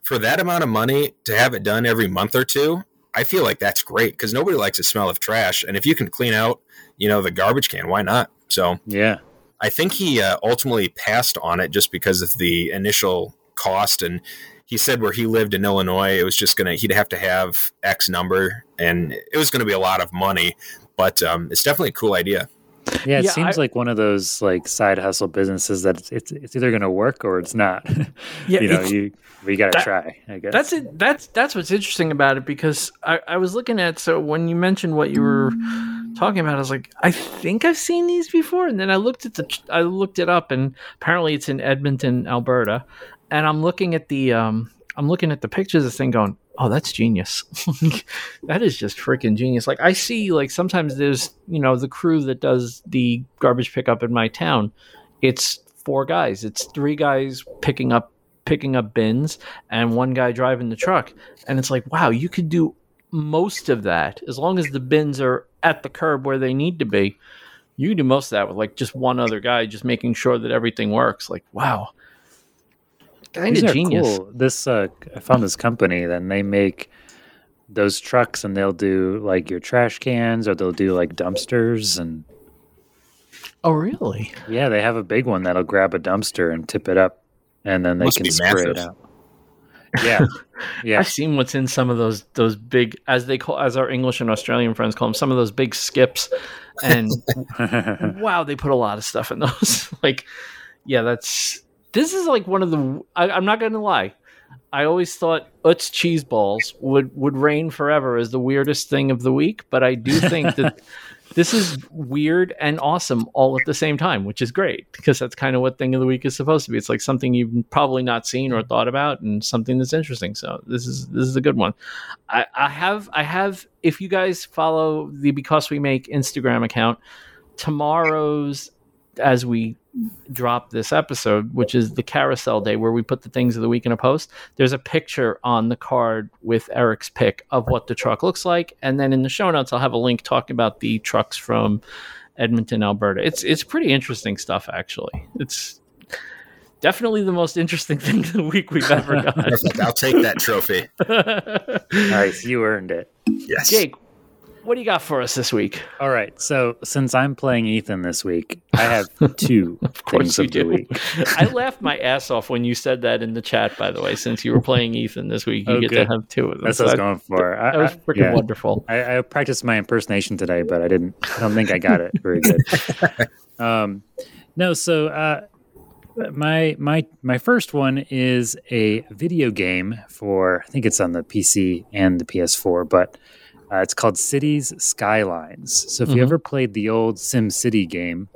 for that amount of money to have it done every month or two, I feel like that's great because nobody likes the smell of trash, and if you can clean out, you know, the garbage can, why not? So yeah, I think he uh, ultimately passed on it just because of the initial cost. And he said where he lived in Illinois, it was just gonna he'd have to have X number, and it was going to be a lot of money. But um, it's definitely a cool idea. Yeah, it yeah, seems I, like one of those like side hustle businesses that it's it's, it's either going to work or it's not. Yeah, you know, you we got to try. I guess that's it. That's that's what's interesting about it because I, I was looking at so when you mentioned what you were talking about, I was like, I think I've seen these before, and then I looked at the I looked it up, and apparently it's in Edmonton, Alberta, and I'm looking at the um I'm looking at the pictures of this thing, going, oh, that's genius. that is just freaking genius. Like I see, like sometimes there's you know the crew that does the garbage pickup in my town. It's four guys. It's three guys picking up picking up bins and one guy driving the truck. And it's like, wow, you could do most of that, as long as the bins are at the curb where they need to be, you can do most of that with like just one other guy, just making sure that everything works. Like, wow, kind These of are genius. Cool. This uh, I found this company, then they make those trucks, and they'll do like your trash cans, or they'll do like dumpsters, and Oh, really? yeah, they have a big one that'll grab a dumpster and tip it up, and then they Must can be spray it out. Yeah, yeah. I've seen what's in some of those those big, as they call, as our English and Australian friends call them, some of those big skips, and wow, they put a lot of stuff in those. like, yeah, that's this is like one of the. I, I'm not going to lie. I always thought Utz cheese balls would would reign forever as the weirdest thing of the week, but I do think that this is weird and awesome all at the same time, which is great because that's kind of what thing of the week is supposed to be. It's like something you've probably not seen or thought about, and something that's interesting. So this is this is a good one. I, I have I have if you guys follow the Because We Make Instagram account, tomorrow's as we drop this episode, which is the carousel day where we put the things of the week in a post, there's a picture on the card with Eric's pick of what the truck looks like. And then in the show notes, I'll have a link talking about the trucks from Edmonton, Alberta. It's it's pretty interesting stuff actually. It's definitely the most interesting thing of the week we've ever got. Perfect. I'll take that trophy. nice, you earned it. Yes. Jake, what do you got for us this week? All right, so since I'm playing Ethan this week, I have two Of course things you of the do. week. I laughed my ass off when you said that in the chat. By the way, since you were playing Ethan this week, you Oh, get good. to have two of them. That's So what I was going for. I, that was freaking yeah. wonderful. I, I practiced my impersonation today, but I didn't. I don't think I got it very good. um, no, so uh, my my my first one is a video game for. I think it's on the PC and the PS4, but uh, it's called Cities Skylines. So if you Mhm. ever played the old Sim City game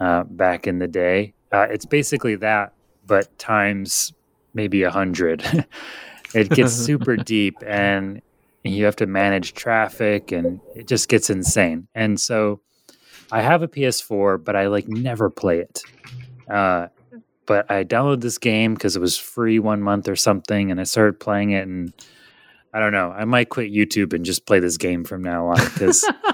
uh, back in the day, uh, it's basically that, but times maybe a hundred. it gets super deep and you have to manage traffic and it just gets insane. And so I have a PS4, but I like never play it. Uh, but I downloaded this game because it was free one month or something, and I started playing it. And I don't know, I might quit YouTube and just play this game from now on because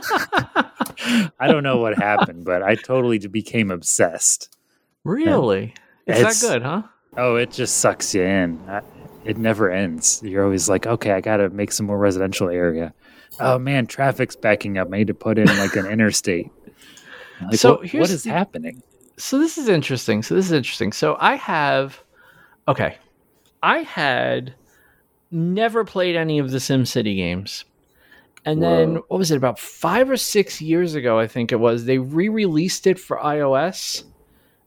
I don't know what happened, but I totally became obsessed. really? It's, It's- that good, huh? Oh, it just sucks you in. I, it never ends. You're always like, okay, I got to make some more residential area. Oh man, traffic's backing up. I need to put in like an interstate. Like, So what, here's what is the- happening? So this is interesting. So this is interesting. So I have, okay, I had never played any of the SimCity games. And then Whoa. what was it about 5 or 6 years ago I think it was they re-released it for iOS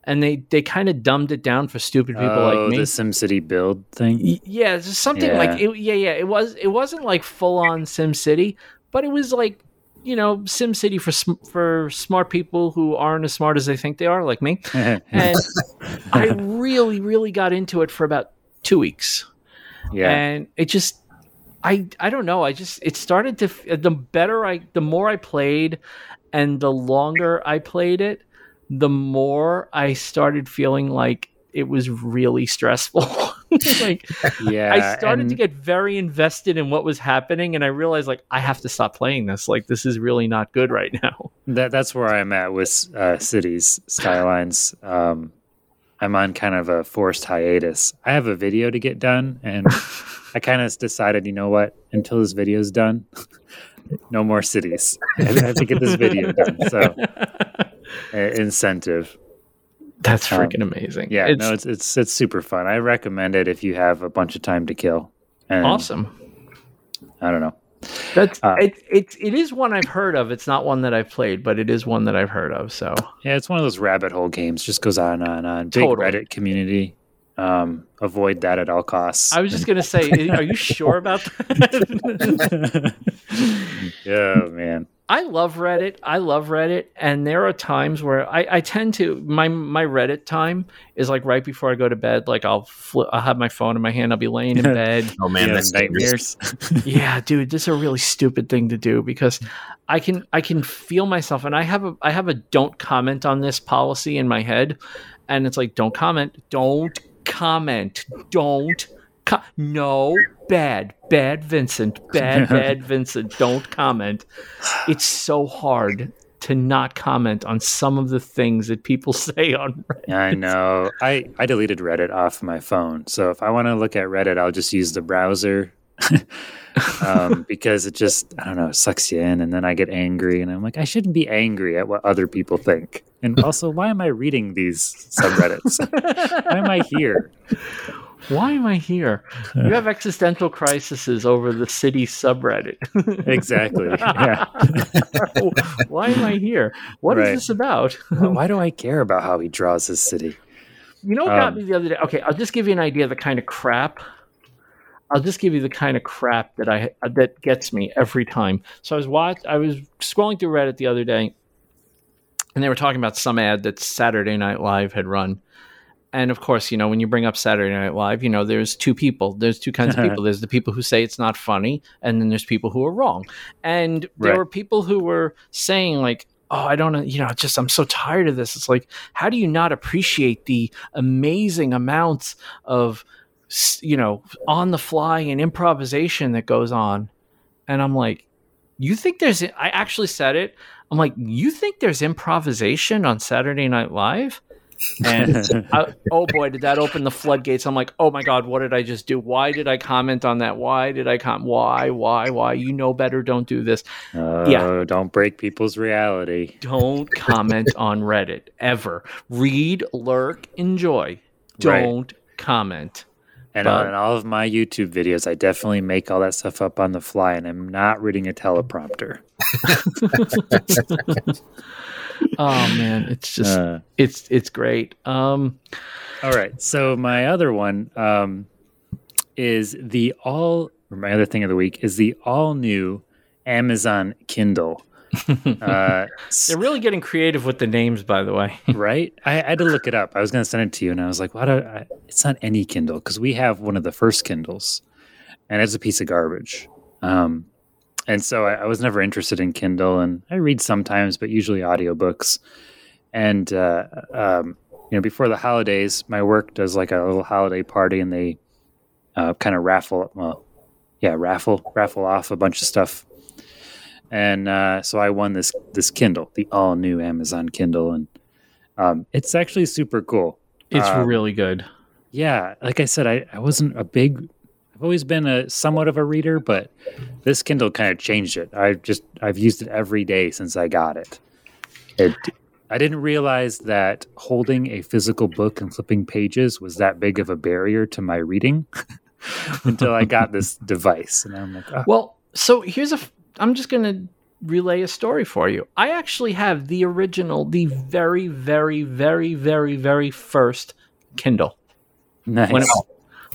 and they they kind of dumbed it down for stupid people oh, like me. the SimCity build thing. Yeah, something like Yeah. it, yeah, yeah. It was it wasn't like full on Sim City, but it was like you know Sim City for sm- for smart people who aren't as smart as they think they are, like me. And I really, really got into it for about two weeks, yeah, and it just. I, I don't know. I just it started to the better I the more I played, and the longer I played it, the more I started feeling like it was really stressful. like yeah. I started to get very invested in what was happening, and I realized like I have to stop playing this. Like this is really not good right now. That that's where I'm at with uh, cities skylines. Um, I'm on kind of a forced hiatus. I have a video to get done, and I kind of decided, you know what? Until this video's done, no more cities. I have to get this video done. So uh, incentive. That's Um, freaking amazing. Yeah, it's no, it's it's it's super fun. I recommend it if you have a bunch of time to kill. And awesome. I don't know. That's Uh, it, it. It is one I've heard of. It's not one that I've played, but it is one that I've heard of. So Yeah, it's one of those rabbit hole games. Just goes on and on and on. Big Totally. Reddit community. Um, avoid that at all costs. I was just gonna say, are you sure about that? yeah, man. I love Reddit. I love Reddit, and there are times where I, I tend to my my Reddit time is like right before I go to bed. Like I'll fl- I'll have my phone in my hand. I'll be laying in oh, bed. Oh man, that's nightmares. yeah, dude, this is a really stupid thing to do because I can I can feel myself, and I have a I have a don't comment on this policy in my head, and it's like don't comment, don't comment, don't Co- no, bad, bad Vincent, bad, bad Vincent. Don't comment. It's so hard to not comment on some of the things that people say on Reddit. I know. I, I deleted Reddit off my phone. So if I want to look at Reddit, I'll just use the browser um, because it just, I don't know, it sucks you in. And then I get angry and I'm like, I shouldn't be angry at what other people think. And also, why am I reading these subreddits? why am I here? Why am I here? You have existential crises over the city subreddit. Exactly. Yeah. Why am I here? What is Right. this about? why do I care about how he draws his city? You know what got Um, me the other day? Okay, I'll just give you an idea of the kind of crap. I'll just give you the kind of crap that I that gets me every time. So I was watch I was scrolling through Reddit the other day, and they were talking about some ad that Saturday Night Live had run. And of course, you know, when you bring up Saturday Night Live, you know, there's two people. There's two kinds of people. There's the people who say it's not funny, and then there's people who are wrong. And there Right. were people who were saying like, "Oh, I don't know, you know, just I'm so tired of this." It's like, how do you not appreciate the amazing amounts of you know, on the fly and improvisation that goes on? And I'm like, you think there's I actually said it. I'm like, you think there's improvisation on Saturday Night Live? And I, oh boy, did that open the floodgates? I'm like, oh my god, what did I just do? Why did I comment on that? Why did I com? Why? Why? Why? You know better. Don't do this. Oh, Yeah. don't break people's reality. Don't comment on Reddit ever. Read, lurk, enjoy. Don't comment. And But- on all of my YouTube videos, I definitely make all that stuff up on the fly, and I'm not reading a teleprompter. Oh man, it's just Uh, it's it's great. Um, all right. So my other one um, is the all. Or my other thing of the week is the all new Amazon Kindle. Uh, they're really getting creative with the names, by the way. right? I, I had to look it up. I was going to send it to you, and I was like, "Why do I, it's not any Kindle?" Because we have one of the first Kindles, and it's a piece of garbage. Um, and so I, I was never interested in Kindle, and I read sometimes, but usually audiobooks. And uh, um, you know, before the holidays, my work does like a little holiday party, and they uh, kind of raffle, well, yeah, raffle raffle off a bunch of stuff. And uh, so I won this this Kindle, the all new Amazon Kindle, and um, it's actually super cool. It's Um, really good. Yeah, like I said, I, I wasn't a big. I've always been a somewhat of a reader, but this Kindle kind of changed it. I just I've used it every day since I got it. It. I didn't realize that holding a physical book and flipping pages was that big of a barrier to my reading until I got this device, and I'm like, oh, Well, so here's a. f- I'm just going to relay a story for you. I actually have the original, the very, very, very, very, very first Kindle. nice. When it,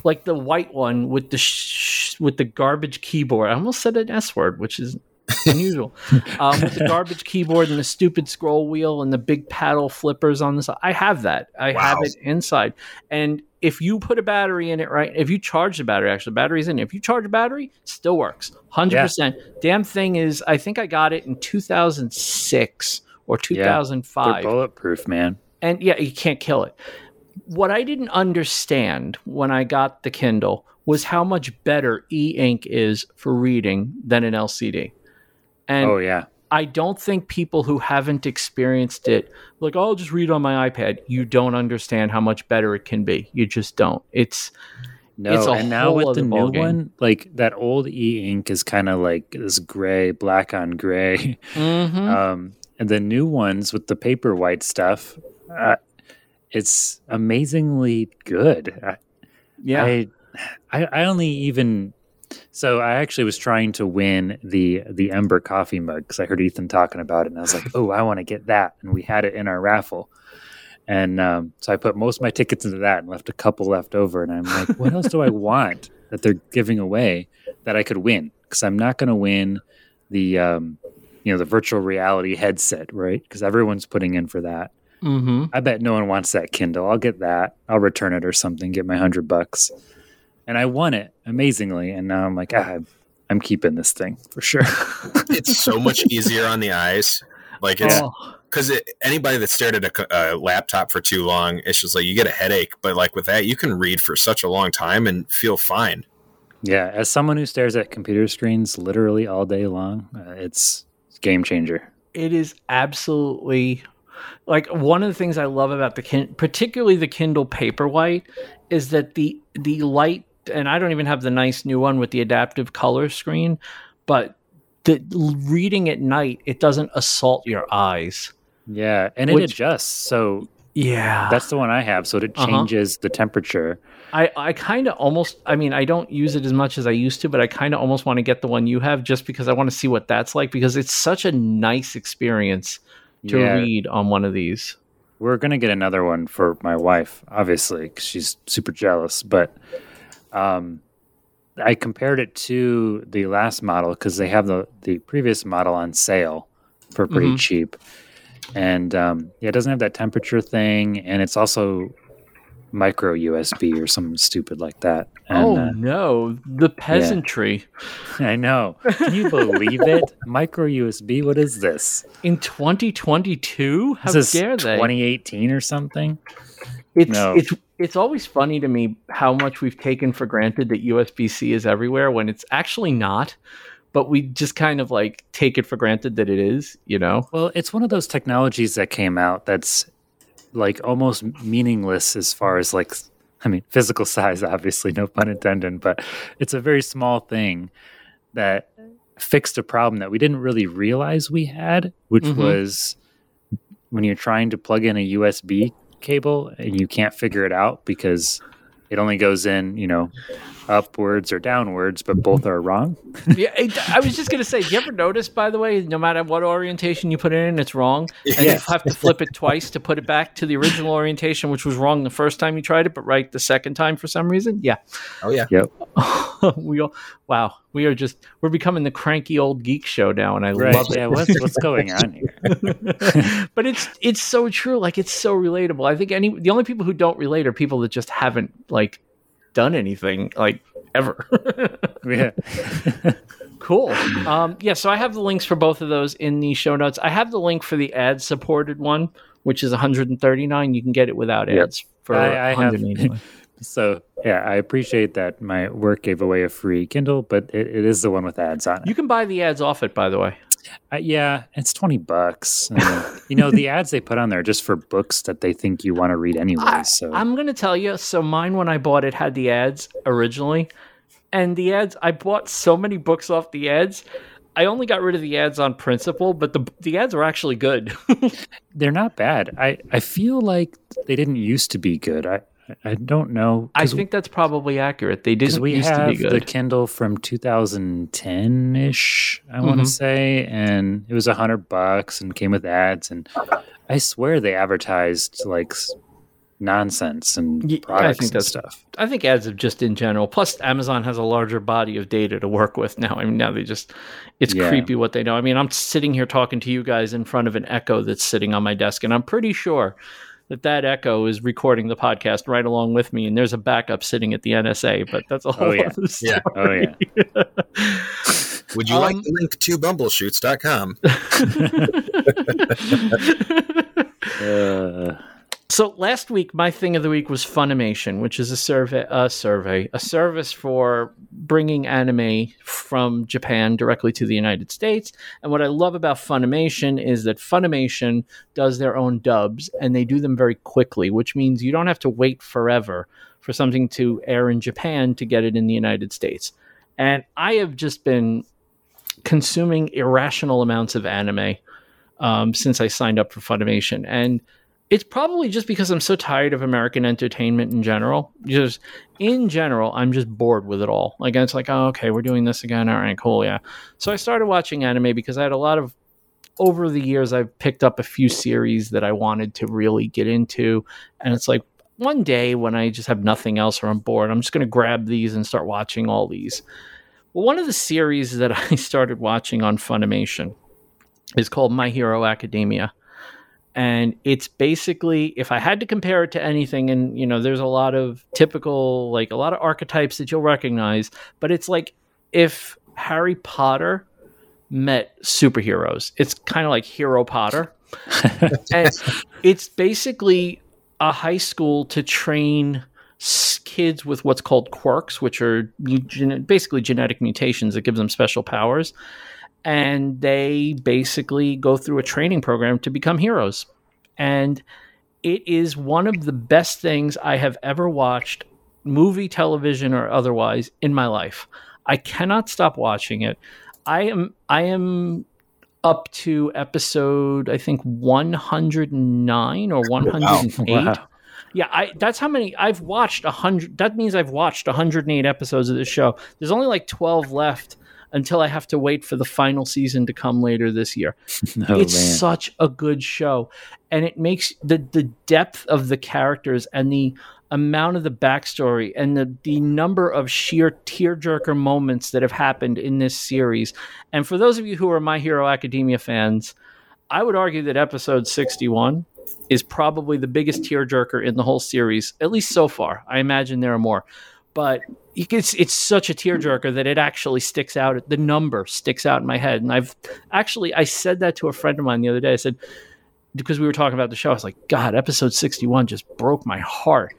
like the white one with the sh- with the garbage keyboard. I almost said an S word, which is unusual. um, with the garbage keyboard and the stupid scroll wheel and the big paddle flippers on the side. I have that. I have it inside. And if you put a battery in it, right? If you charge the battery, actually, the battery's in it. If you charge a battery, it still works. 100%. Damn thing is, I think I got it in 2006 or They're 2005 bulletproof, man. and yeah, you can't kill it. What I didn't understand when I got the Kindle was how much better e-ink is for reading than an LCD. And oh yeah, I don't think people who haven't experienced it, like, oh, I'll just read on my iPad, you don't understand how much better it can be. You just don't. It's No, It's and now with the new ballgame. one, like that old e ink is kind of like this gray, black on gray. Mhm. Um, and the new ones with the paper white stuff, uh, it's amazingly good. I, yeah. I, I, I only even so I actually was trying to win the the Ember coffee mug because I heard Ethan talking about it, and I was like, oh, I want to get that, and we had it in our raffle. And um, so I put most of my tickets into that and left a couple left over. And I'm like, what else do I want that they're giving away that I could win? Because I'm not going to win the, um, you know, the virtual reality headset, right? Because everyone's putting in for that. Mm-hmm. I bet no one wants that Kindle. I'll get that. I'll return it or something. Get my hundred bucks. And I won it amazingly. And now I'm like, ah, I'm, I'm keeping this thing for sure. it's so much easier on the eyes. Like it's Oh, because anybody that stared at a, a, laptop for too long, it's just like you get a headache. But like with that, you can read for such a long time and feel fine. Yeah, as someone who stares at computer screens literally all day long, uh, it's game changer. It is absolutely like one of the things I love about the kin- particularly the Kindle Paperwhite is that the the light and I don't even have the nice new one with the adaptive color screen, but the reading at night it doesn't assault your eyes. Yeah, and it adjusts. So yeah, that's the one I have. So it uh-huh. changes uh-huh. the temperature. I I kind of almost. I mean, I don't use it as much as I used to, but I kind of almost want to get the one you have just because I want to see what that's like because it's such a nice experience to yeah. read on one of these. We're gonna get another one for my wife, obviously, because she's super jealous. But um, I compared it to the last model because they have the the previous model on sale for pretty mm-hmm. cheap, and um, yeah, it doesn't have that temperature thing, and it's also micro USB or something stupid like that. And, oh uh, no, the peasantry! Yeah. I know. Can you believe it? micro USB. What is this? In 2022? How is dare they? 2018 or something? It's no. it's it's always funny to me how much we've taken for granted that USB C is everywhere when it's actually not. But we just kind of like take it for granted that it is, you know? Well, it's one of those technologies that came out that's like almost meaningless as far as like I mean physical size obviously no pun intended but it's a very small thing that fixed a problem that we didn't really realize we had which mm-hmm. was when you're trying to plug in a USB cable and you can't figure it out because it only goes in, you know, upwards or downwards, but both are wrong. yeah, I was just gonna say. Do you ever notice, by the way, no matter what orientation you put it in, it's wrong, and yeah. you have to flip it twice to put it back to the original orientation, which was wrong the first time you tried it, but right the second time for some reason. Yeah. Oh yeah. Yep. we all wow. We are just we're becoming the cranky old geek show now, and I right. love it. Yeah. What's what's going on here? but it's it's so true. Like it's so relatable. I think any the only people who don't relate are people that just haven't like done anything like ever. yeah. cool. Um, yeah, so I have the links for both of those in the show notes. I have the link for the ad supported one, which is 139. You can get it without ads yep. for I, I 189. Have, so yeah, I appreciate that my work gave away a free Kindle, but it, it is the one with ads on it. You can buy the ads off it, by the way. Uh, yeah, it's 20 bucks. And, you know, the ads they put on there just for books that they think you want to read anyway. I, so I'm going to tell you. So mine, when I bought it, had the ads originally. And the ads, I bought so many books off the ads. I only got rid of the ads on principle, but the the ads are actually good. They're not bad. I, I feel like they didn't used to be good. I, I don't know. I think that's probably accurate. They didn't we used have to be good. the Kindle from 2010 ish, I mm-hmm. want to say, and it was a hundred bucks and came with ads. And I swear they advertised like nonsense and yeah, products I think that's, stuff. I think ads have just in general. Plus, Amazon has a larger body of data to work with now. I mean, now they just it's yeah. creepy what they know. I mean, I'm sitting here talking to you guys in front of an Echo that's sitting on my desk, and I'm pretty sure that that Echo is recording the podcast right along with me, and there's a backup sitting at the NSA. But that's a whole oh, yeah. other story. Yeah. Oh yeah. Would you um, like the link to bumbleshoots.com? uh, so last week, my thing of the week was Funimation, which is a survey, a survey, a service for bringing anime from Japan directly to the United States. And what I love about Funimation is that Funimation does their own dubs, and they do them very quickly, which means you don't have to wait forever for something to air in Japan to get it in the United States. And I have just been consuming irrational amounts of anime um, since I signed up for Funimation, and it's probably just because I'm so tired of American entertainment in general. Just in general, I'm just bored with it all. Like it's like, oh, okay, we're doing this again. All right, cool, yeah. So I started watching anime because I had a lot of over the years I've picked up a few series that I wanted to really get into, and it's like one day when I just have nothing else or I'm bored, I'm just going to grab these and start watching all these. Well, one of the series that I started watching on Funimation is called My Hero Academia and it's basically if i had to compare it to anything and you know there's a lot of typical like a lot of archetypes that you'll recognize but it's like if harry potter met superheroes it's kind of like hero potter and it's basically a high school to train kids with what's called quirks, which are basically genetic mutations that give them special powers. And they basically go through a training program to become heroes. And it is one of the best things I have ever watched, movie, television, or otherwise, in my life. I cannot stop watching it. I am I am up to episode I think 109 or 108. Wow. Wow. Yeah, I that's how many I've watched 100 that means I've watched 108 episodes of this show. There's only like 12 left until I have to wait for the final season to come later this year. oh, it's man. such a good show and it makes the the depth of the characters and the amount of the backstory and the, the number of sheer tearjerker moments that have happened in this series. And for those of you who are My Hero Academia fans, I would argue that episode 61 is probably the biggest tearjerker in the whole series, at least so far. I imagine there are more. But it's it's such a tearjerker that it actually sticks out. The number sticks out in my head, and I've actually I said that to a friend of mine the other day. I said, because we were talking about the show. I was like, God, episode 61 just broke my heart.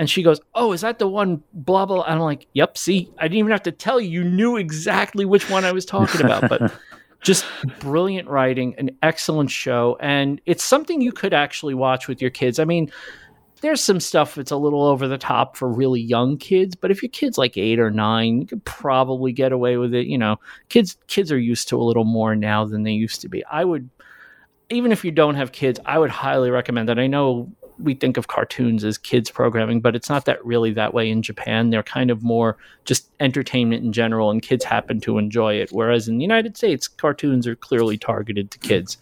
And she goes, Oh, is that the one? Blah, blah. And I'm like, Yep, see, I didn't even have to tell you. You knew exactly which one I was talking about. But just brilliant writing, an excellent show. And it's something you could actually watch with your kids. I mean, there's some stuff that's a little over the top for really young kids, but if your kid's like eight or nine, you could probably get away with it. You know, kids kids are used to a little more now than they used to be. I would even if you don't have kids, I would highly recommend that. I know we think of cartoons as kids programming, but it's not that really that way in Japan. They're kind of more just entertainment in general, and kids happen to enjoy it. Whereas in the United States, cartoons are clearly targeted to kids.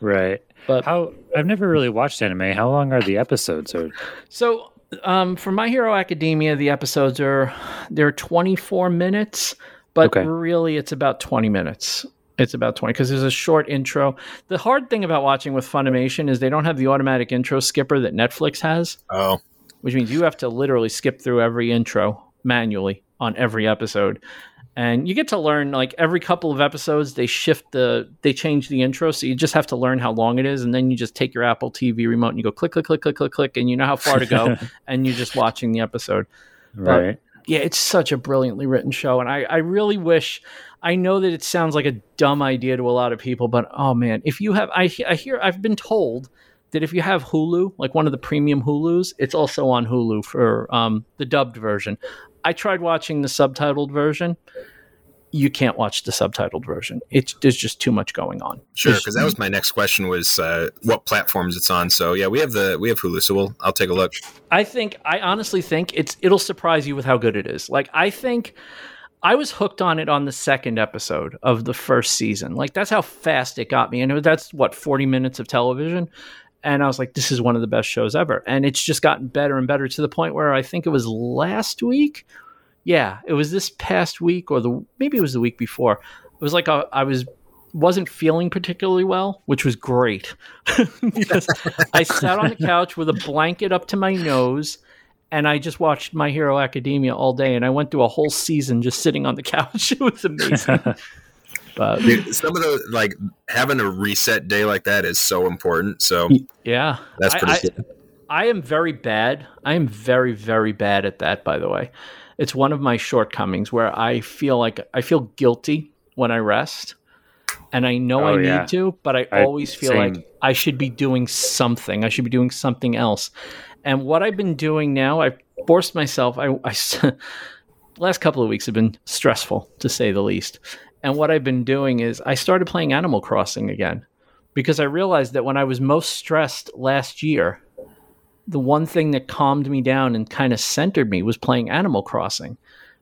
right. But how I've never really watched anime. How long are the episodes? Or so um, for My Hero Academia, the episodes are they're 24 minutes, but okay. really it's about 20 minutes. It's about 20 because there's a short intro. The hard thing about watching with Funimation is they don't have the automatic intro skipper that Netflix has. Oh. Which means you have to literally skip through every intro manually on every episode. And you get to learn like every couple of episodes they shift the they change the intro so you just have to learn how long it is and then you just take your Apple TV remote and you go click click click click click click and you know how far to go and you're just watching the episode. Right. But, yeah, it's such a brilliantly written show and I I really wish I know that it sounds like a dumb idea to a lot of people, but oh man, if you have, I, I hear, I've been told that if you have Hulu, like one of the premium Hulus, it's also on Hulu for um, the dubbed version. I tried watching the subtitled version. You can't watch the subtitled version. It's there's just too much going on. Sure, because that was my next question was uh, what platforms it's on. So yeah, we have the we have Hulu, so we'll I'll take a look. I think I honestly think it's it'll surprise you with how good it is. Like I think I was hooked on it on the second episode of the first season. Like that's how fast it got me. And that's what 40 minutes of television. And I was like, this is one of the best shows ever. And it's just gotten better and better to the point where I think it was last week. Yeah, it was this past week or the maybe it was the week before. It was like a, I was wasn't feeling particularly well, which was great because I sat on the couch with a blanket up to my nose and I just watched My Hero Academia all day, and I went through a whole season just sitting on the couch. it was amazing. but Dude, some of the like having a reset day like that is so important. So yeah, that's pretty. I, I, I am very bad. I am very very bad at that. By the way, it's one of my shortcomings where I feel like I feel guilty when I rest and I know oh, I yeah. need to, but I, I always feel same. like I should be doing something. I should be doing something else. And what I've been doing now, I've forced myself. I, I last couple of weeks have been stressful to say the least. And what I've been doing is I started playing Animal Crossing again because I realized that when I was most stressed last year, the one thing that calmed me down and kind of centered me was playing Animal Crossing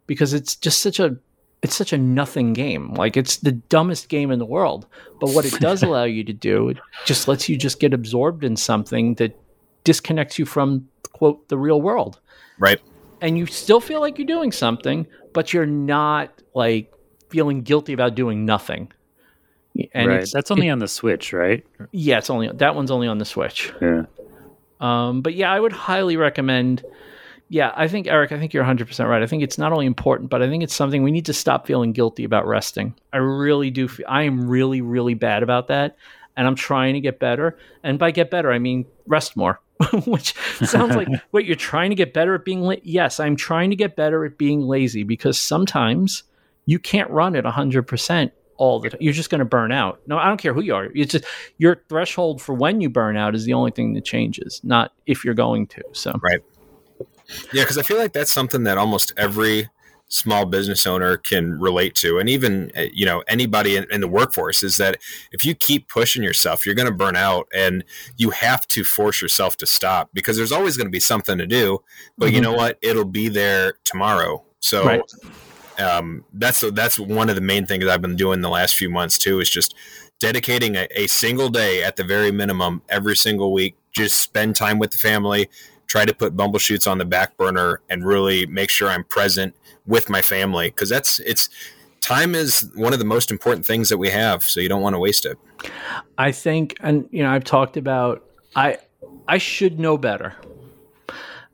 because it's just such a it's such a nothing game. Like it's the dumbest game in the world. But what it does allow you to do, it just lets you just get absorbed in something that disconnects you from quote the real world. Right. And you still feel like you're doing something, but you're not like feeling guilty about doing nothing. And right. That's only it, on the Switch, right? Yeah, it's only that one's only on the Switch. Yeah. Um, but yeah, I would highly recommend. Yeah, I think Eric, I think you're 100% right. I think it's not only important, but I think it's something we need to stop feeling guilty about resting. I really do. Feel, I am really, really bad about that. and I'm trying to get better. And by get better, I mean rest more. Which sounds like what you're trying to get better at being la- yes, I'm trying to get better at being lazy because sometimes you can't run at 100% all the time. You're just going to burn out. No, I don't care who you are. It's just your threshold for when you burn out is the only thing that changes, not if you're going to. So Right. Yeah, because I feel like that's something that almost every small business owner can relate to, and even uh, you know anybody in, in the workforce is that if you keep pushing yourself, you're going to burn out, and you have to force yourself to stop because there's always going to be something to do. But you Mhm. know what? It'll be there tomorrow. So Right. um, that's that's one of the main things I've been doing the last few months too. Is just dedicating a, a single day at the very minimum every single week. Just spend time with the family. Try to put bumbleshoots on the back burner and really make sure I'm present with my family because that's it's time is one of the most important things that we have. So you don't want to waste it. I think, and you know, I've talked about I I should know better.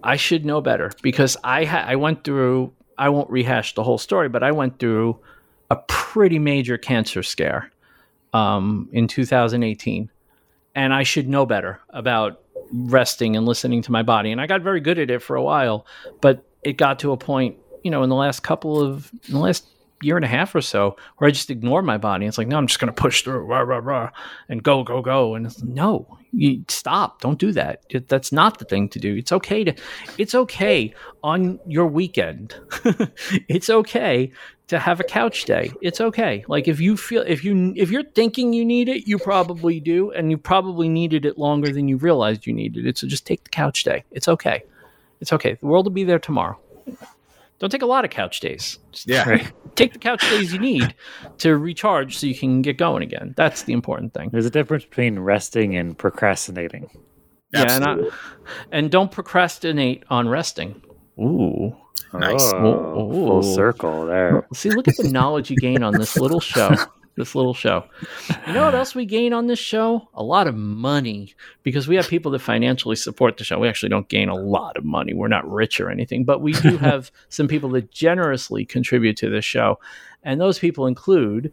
I should know better because I ha- I went through. I won't rehash the whole story, but I went through a pretty major cancer scare um, in 2018, and I should know better about resting and listening to my body. And I got very good at it for a while, but it got to a point, you know, in the last couple of in the last year and a half or so where I just ignored my body. It's like, no, I'm just going to push through, rah, rah, rah, and go, go, go. And it's, no, you stop. Don't do that. That's not the thing to do. It's okay to, it's okay on your weekend. it's okay to have a couch day. It's okay. Like if you feel, if you, if you're thinking you need it, you probably do. And you probably needed it longer than you realized you needed it. So just take the couch day. It's okay. It's okay. The world will be there tomorrow. Don't take a lot of couch days. Just Yeah. Right. take the couch days you need to recharge so you can get going again. That's the important thing. There's a difference between resting and procrastinating. Yeah, and, I, and don't procrastinate on resting. Ooh. Nice. Oh, Ooh. full circle there. See, look at the knowledge you gain on this little show. This little show. You know what else we gain on this show? A lot of money because we have people that financially support the show. We actually don't gain a lot of money. We're not rich or anything, but we do have some people that generously contribute to this show. And those people include,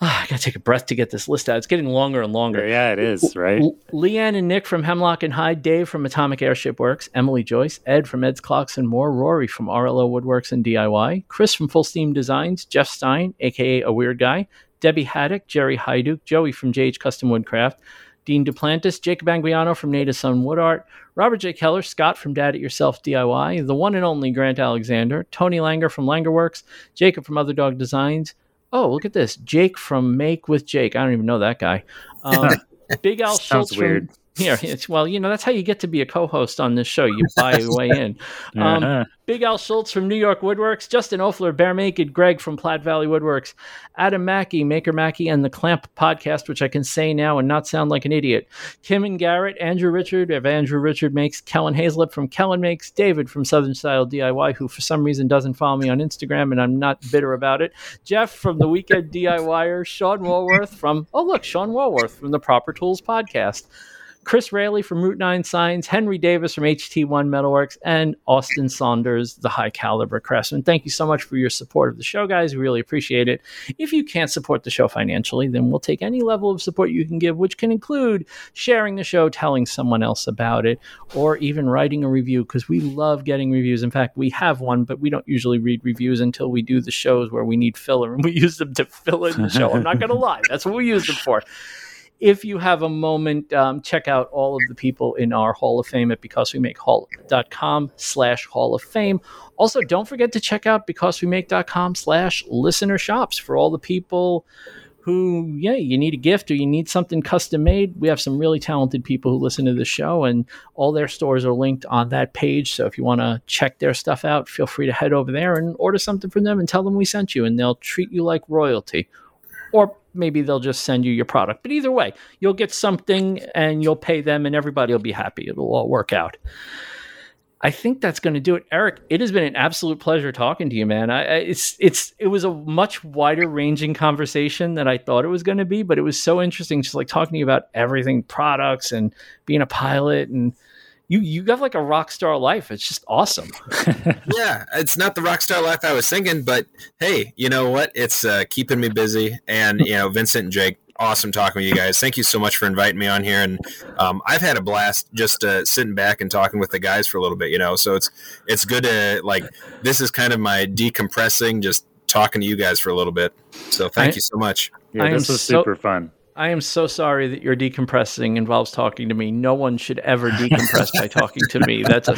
Ah, I got to take a breath to get this list out. It's getting longer and longer. Yeah, it is, right? Leanne and Nick from Hemlock and Hyde, Dave from Atomic Airship Works, Emily Joyce, Ed from Ed's Clocks and More, Rory from RLO Woodworks and DIY, Chris from Full Steam Designs, Jeff Stein, aka A Weird Guy, Debbie Haddock, Jerry Hyduke, Joey from JH Custom Woodcraft, Dean Duplantis, Jacob Anguiano from Native Sun Wood Art, Robert J. Keller, Scott from Dad It Yourself DIY, the one and only Grant Alexander, Tony Langer from Langer Works, Jacob from Other Dog Designs. Oh, look at this. Jake from Make with Jake. I don't even know that guy. Um, Big Al Schultz weird. from here. It's, well, you know, that's how you get to be a co-host on this show. You buy your way in. Um, Uh-huh. Big Al Schultz from New York Woodworks, Justin Ofler, Bear Naked, Greg from Platte Valley Woodworks, Adam Mackey, Maker Mackey, and the Clamp Podcast, which I can say now and not sound like an idiot. Kim and Garrett, Andrew Richard of Andrew Richard Makes, Kellen Hazlett from Kellen Makes, David from Southern Style DIY, who for some reason doesn't follow me on Instagram, and I'm not bitter about it. Jeff from the Weekend DIYer, Sean Walworth from, oh, look, Sean Walworth from the Proper Tools Podcast. Chris Rayleigh from Route 9 Signs, Henry Davis from HT1 Metalworks, and Austin Saunders, the High Caliber Craftsman. Thank you so much for your support of the show, guys. We really appreciate it. If you can't support the show financially, then we'll take any level of support you can give, which can include sharing the show, telling someone else about it, or even writing a review, because we love getting reviews. In fact, we have one, but we don't usually read reviews until we do the shows where we need filler, and we use them to fill in the show. I'm not going to lie. That's what we use them for if you have a moment, um, check out all of the people in our Hall of Fame at becausewemake.com slash Hall of Fame. Also, don't forget to check out becausewemake.com slash listener shops for all the people who, yeah, you need a gift or you need something custom made. We have some really talented people who listen to the show, and all their stores are linked on that page. So if you want to check their stuff out, feel free to head over there and order something from them and tell them we sent you, and they'll treat you like royalty or maybe they'll just send you your product. But either way, you'll get something and you'll pay them, and everybody will be happy. It'll all work out. I think that's going to do it, Eric. It has been an absolute pleasure talking to you, man. I, it's it's it was a much wider ranging conversation than I thought it was going to be, but it was so interesting, just like talking to you about everything, products, and being a pilot, and you you have like a rock star life. It's just awesome. yeah, it's not the rock star life I was thinking, but hey, you know what? It's uh, keeping me busy. And you know, Vincent and Jake awesome talking with you guys. Thank you so much for inviting me on here, and um, I've had a blast just uh, sitting back and talking with the guys for a little bit. You know, so it's it's good to like this is kind of my decompressing, just talking to you guys for a little bit. So thank I, you so much. Yeah, this was so, super fun. I am so sorry that your decompressing involves talking to me. No one should ever decompress by talking to me. That's a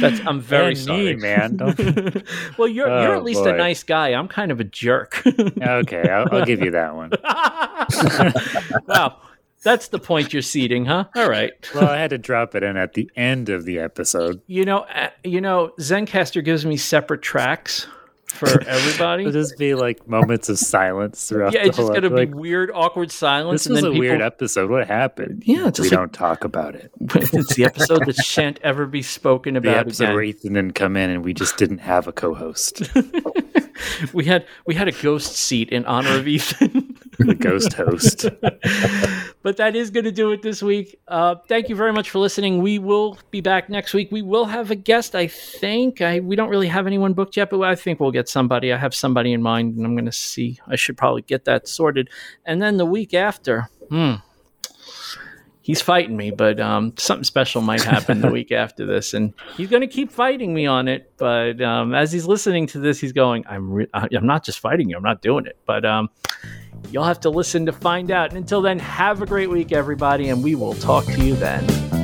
that's I'm very and sorry, me, man. well, you're Oh, you're at least boy. a nice guy. I'm kind of a jerk. okay, I'll, I'll give you that one. wow, that's the point you're ceding, huh? All right. Well, I had to drop it in at the end of the episode. You know, uh, you know, Zencastr gives me separate tracks for everybody. It'll just be like moments of silence throughout yeah, the it's whole just gonna episode. be weird, awkward silence, This and was then a people, weird episode. What happened? Yeah, it's we like- don't talk about it. it's the episode that shan't ever be spoken The about episode again. where Ethan didn't come in, and we just didn't have a co-host. we had we had a ghost seat in honor of Ethan. The ghost host. but that is going to do it this week. Uh, thank you very much for listening. We will be back next week. We will have a guest, I think. I we don't really have anyone booked yet, but I think we'll get somebody. I have somebody in mind, and I'm going to see. I should probably get that sorted. And then the week after, hmm. He's fighting me, but um, something special might happen the week after this, and he's going to keep fighting me on it. But um, as he's listening to this, he's going, "I'm re- I'm not just fighting you. I'm not doing it." But um, You'll have to listen to find out. And until then, have a great week, everybody, and we will talk to you then.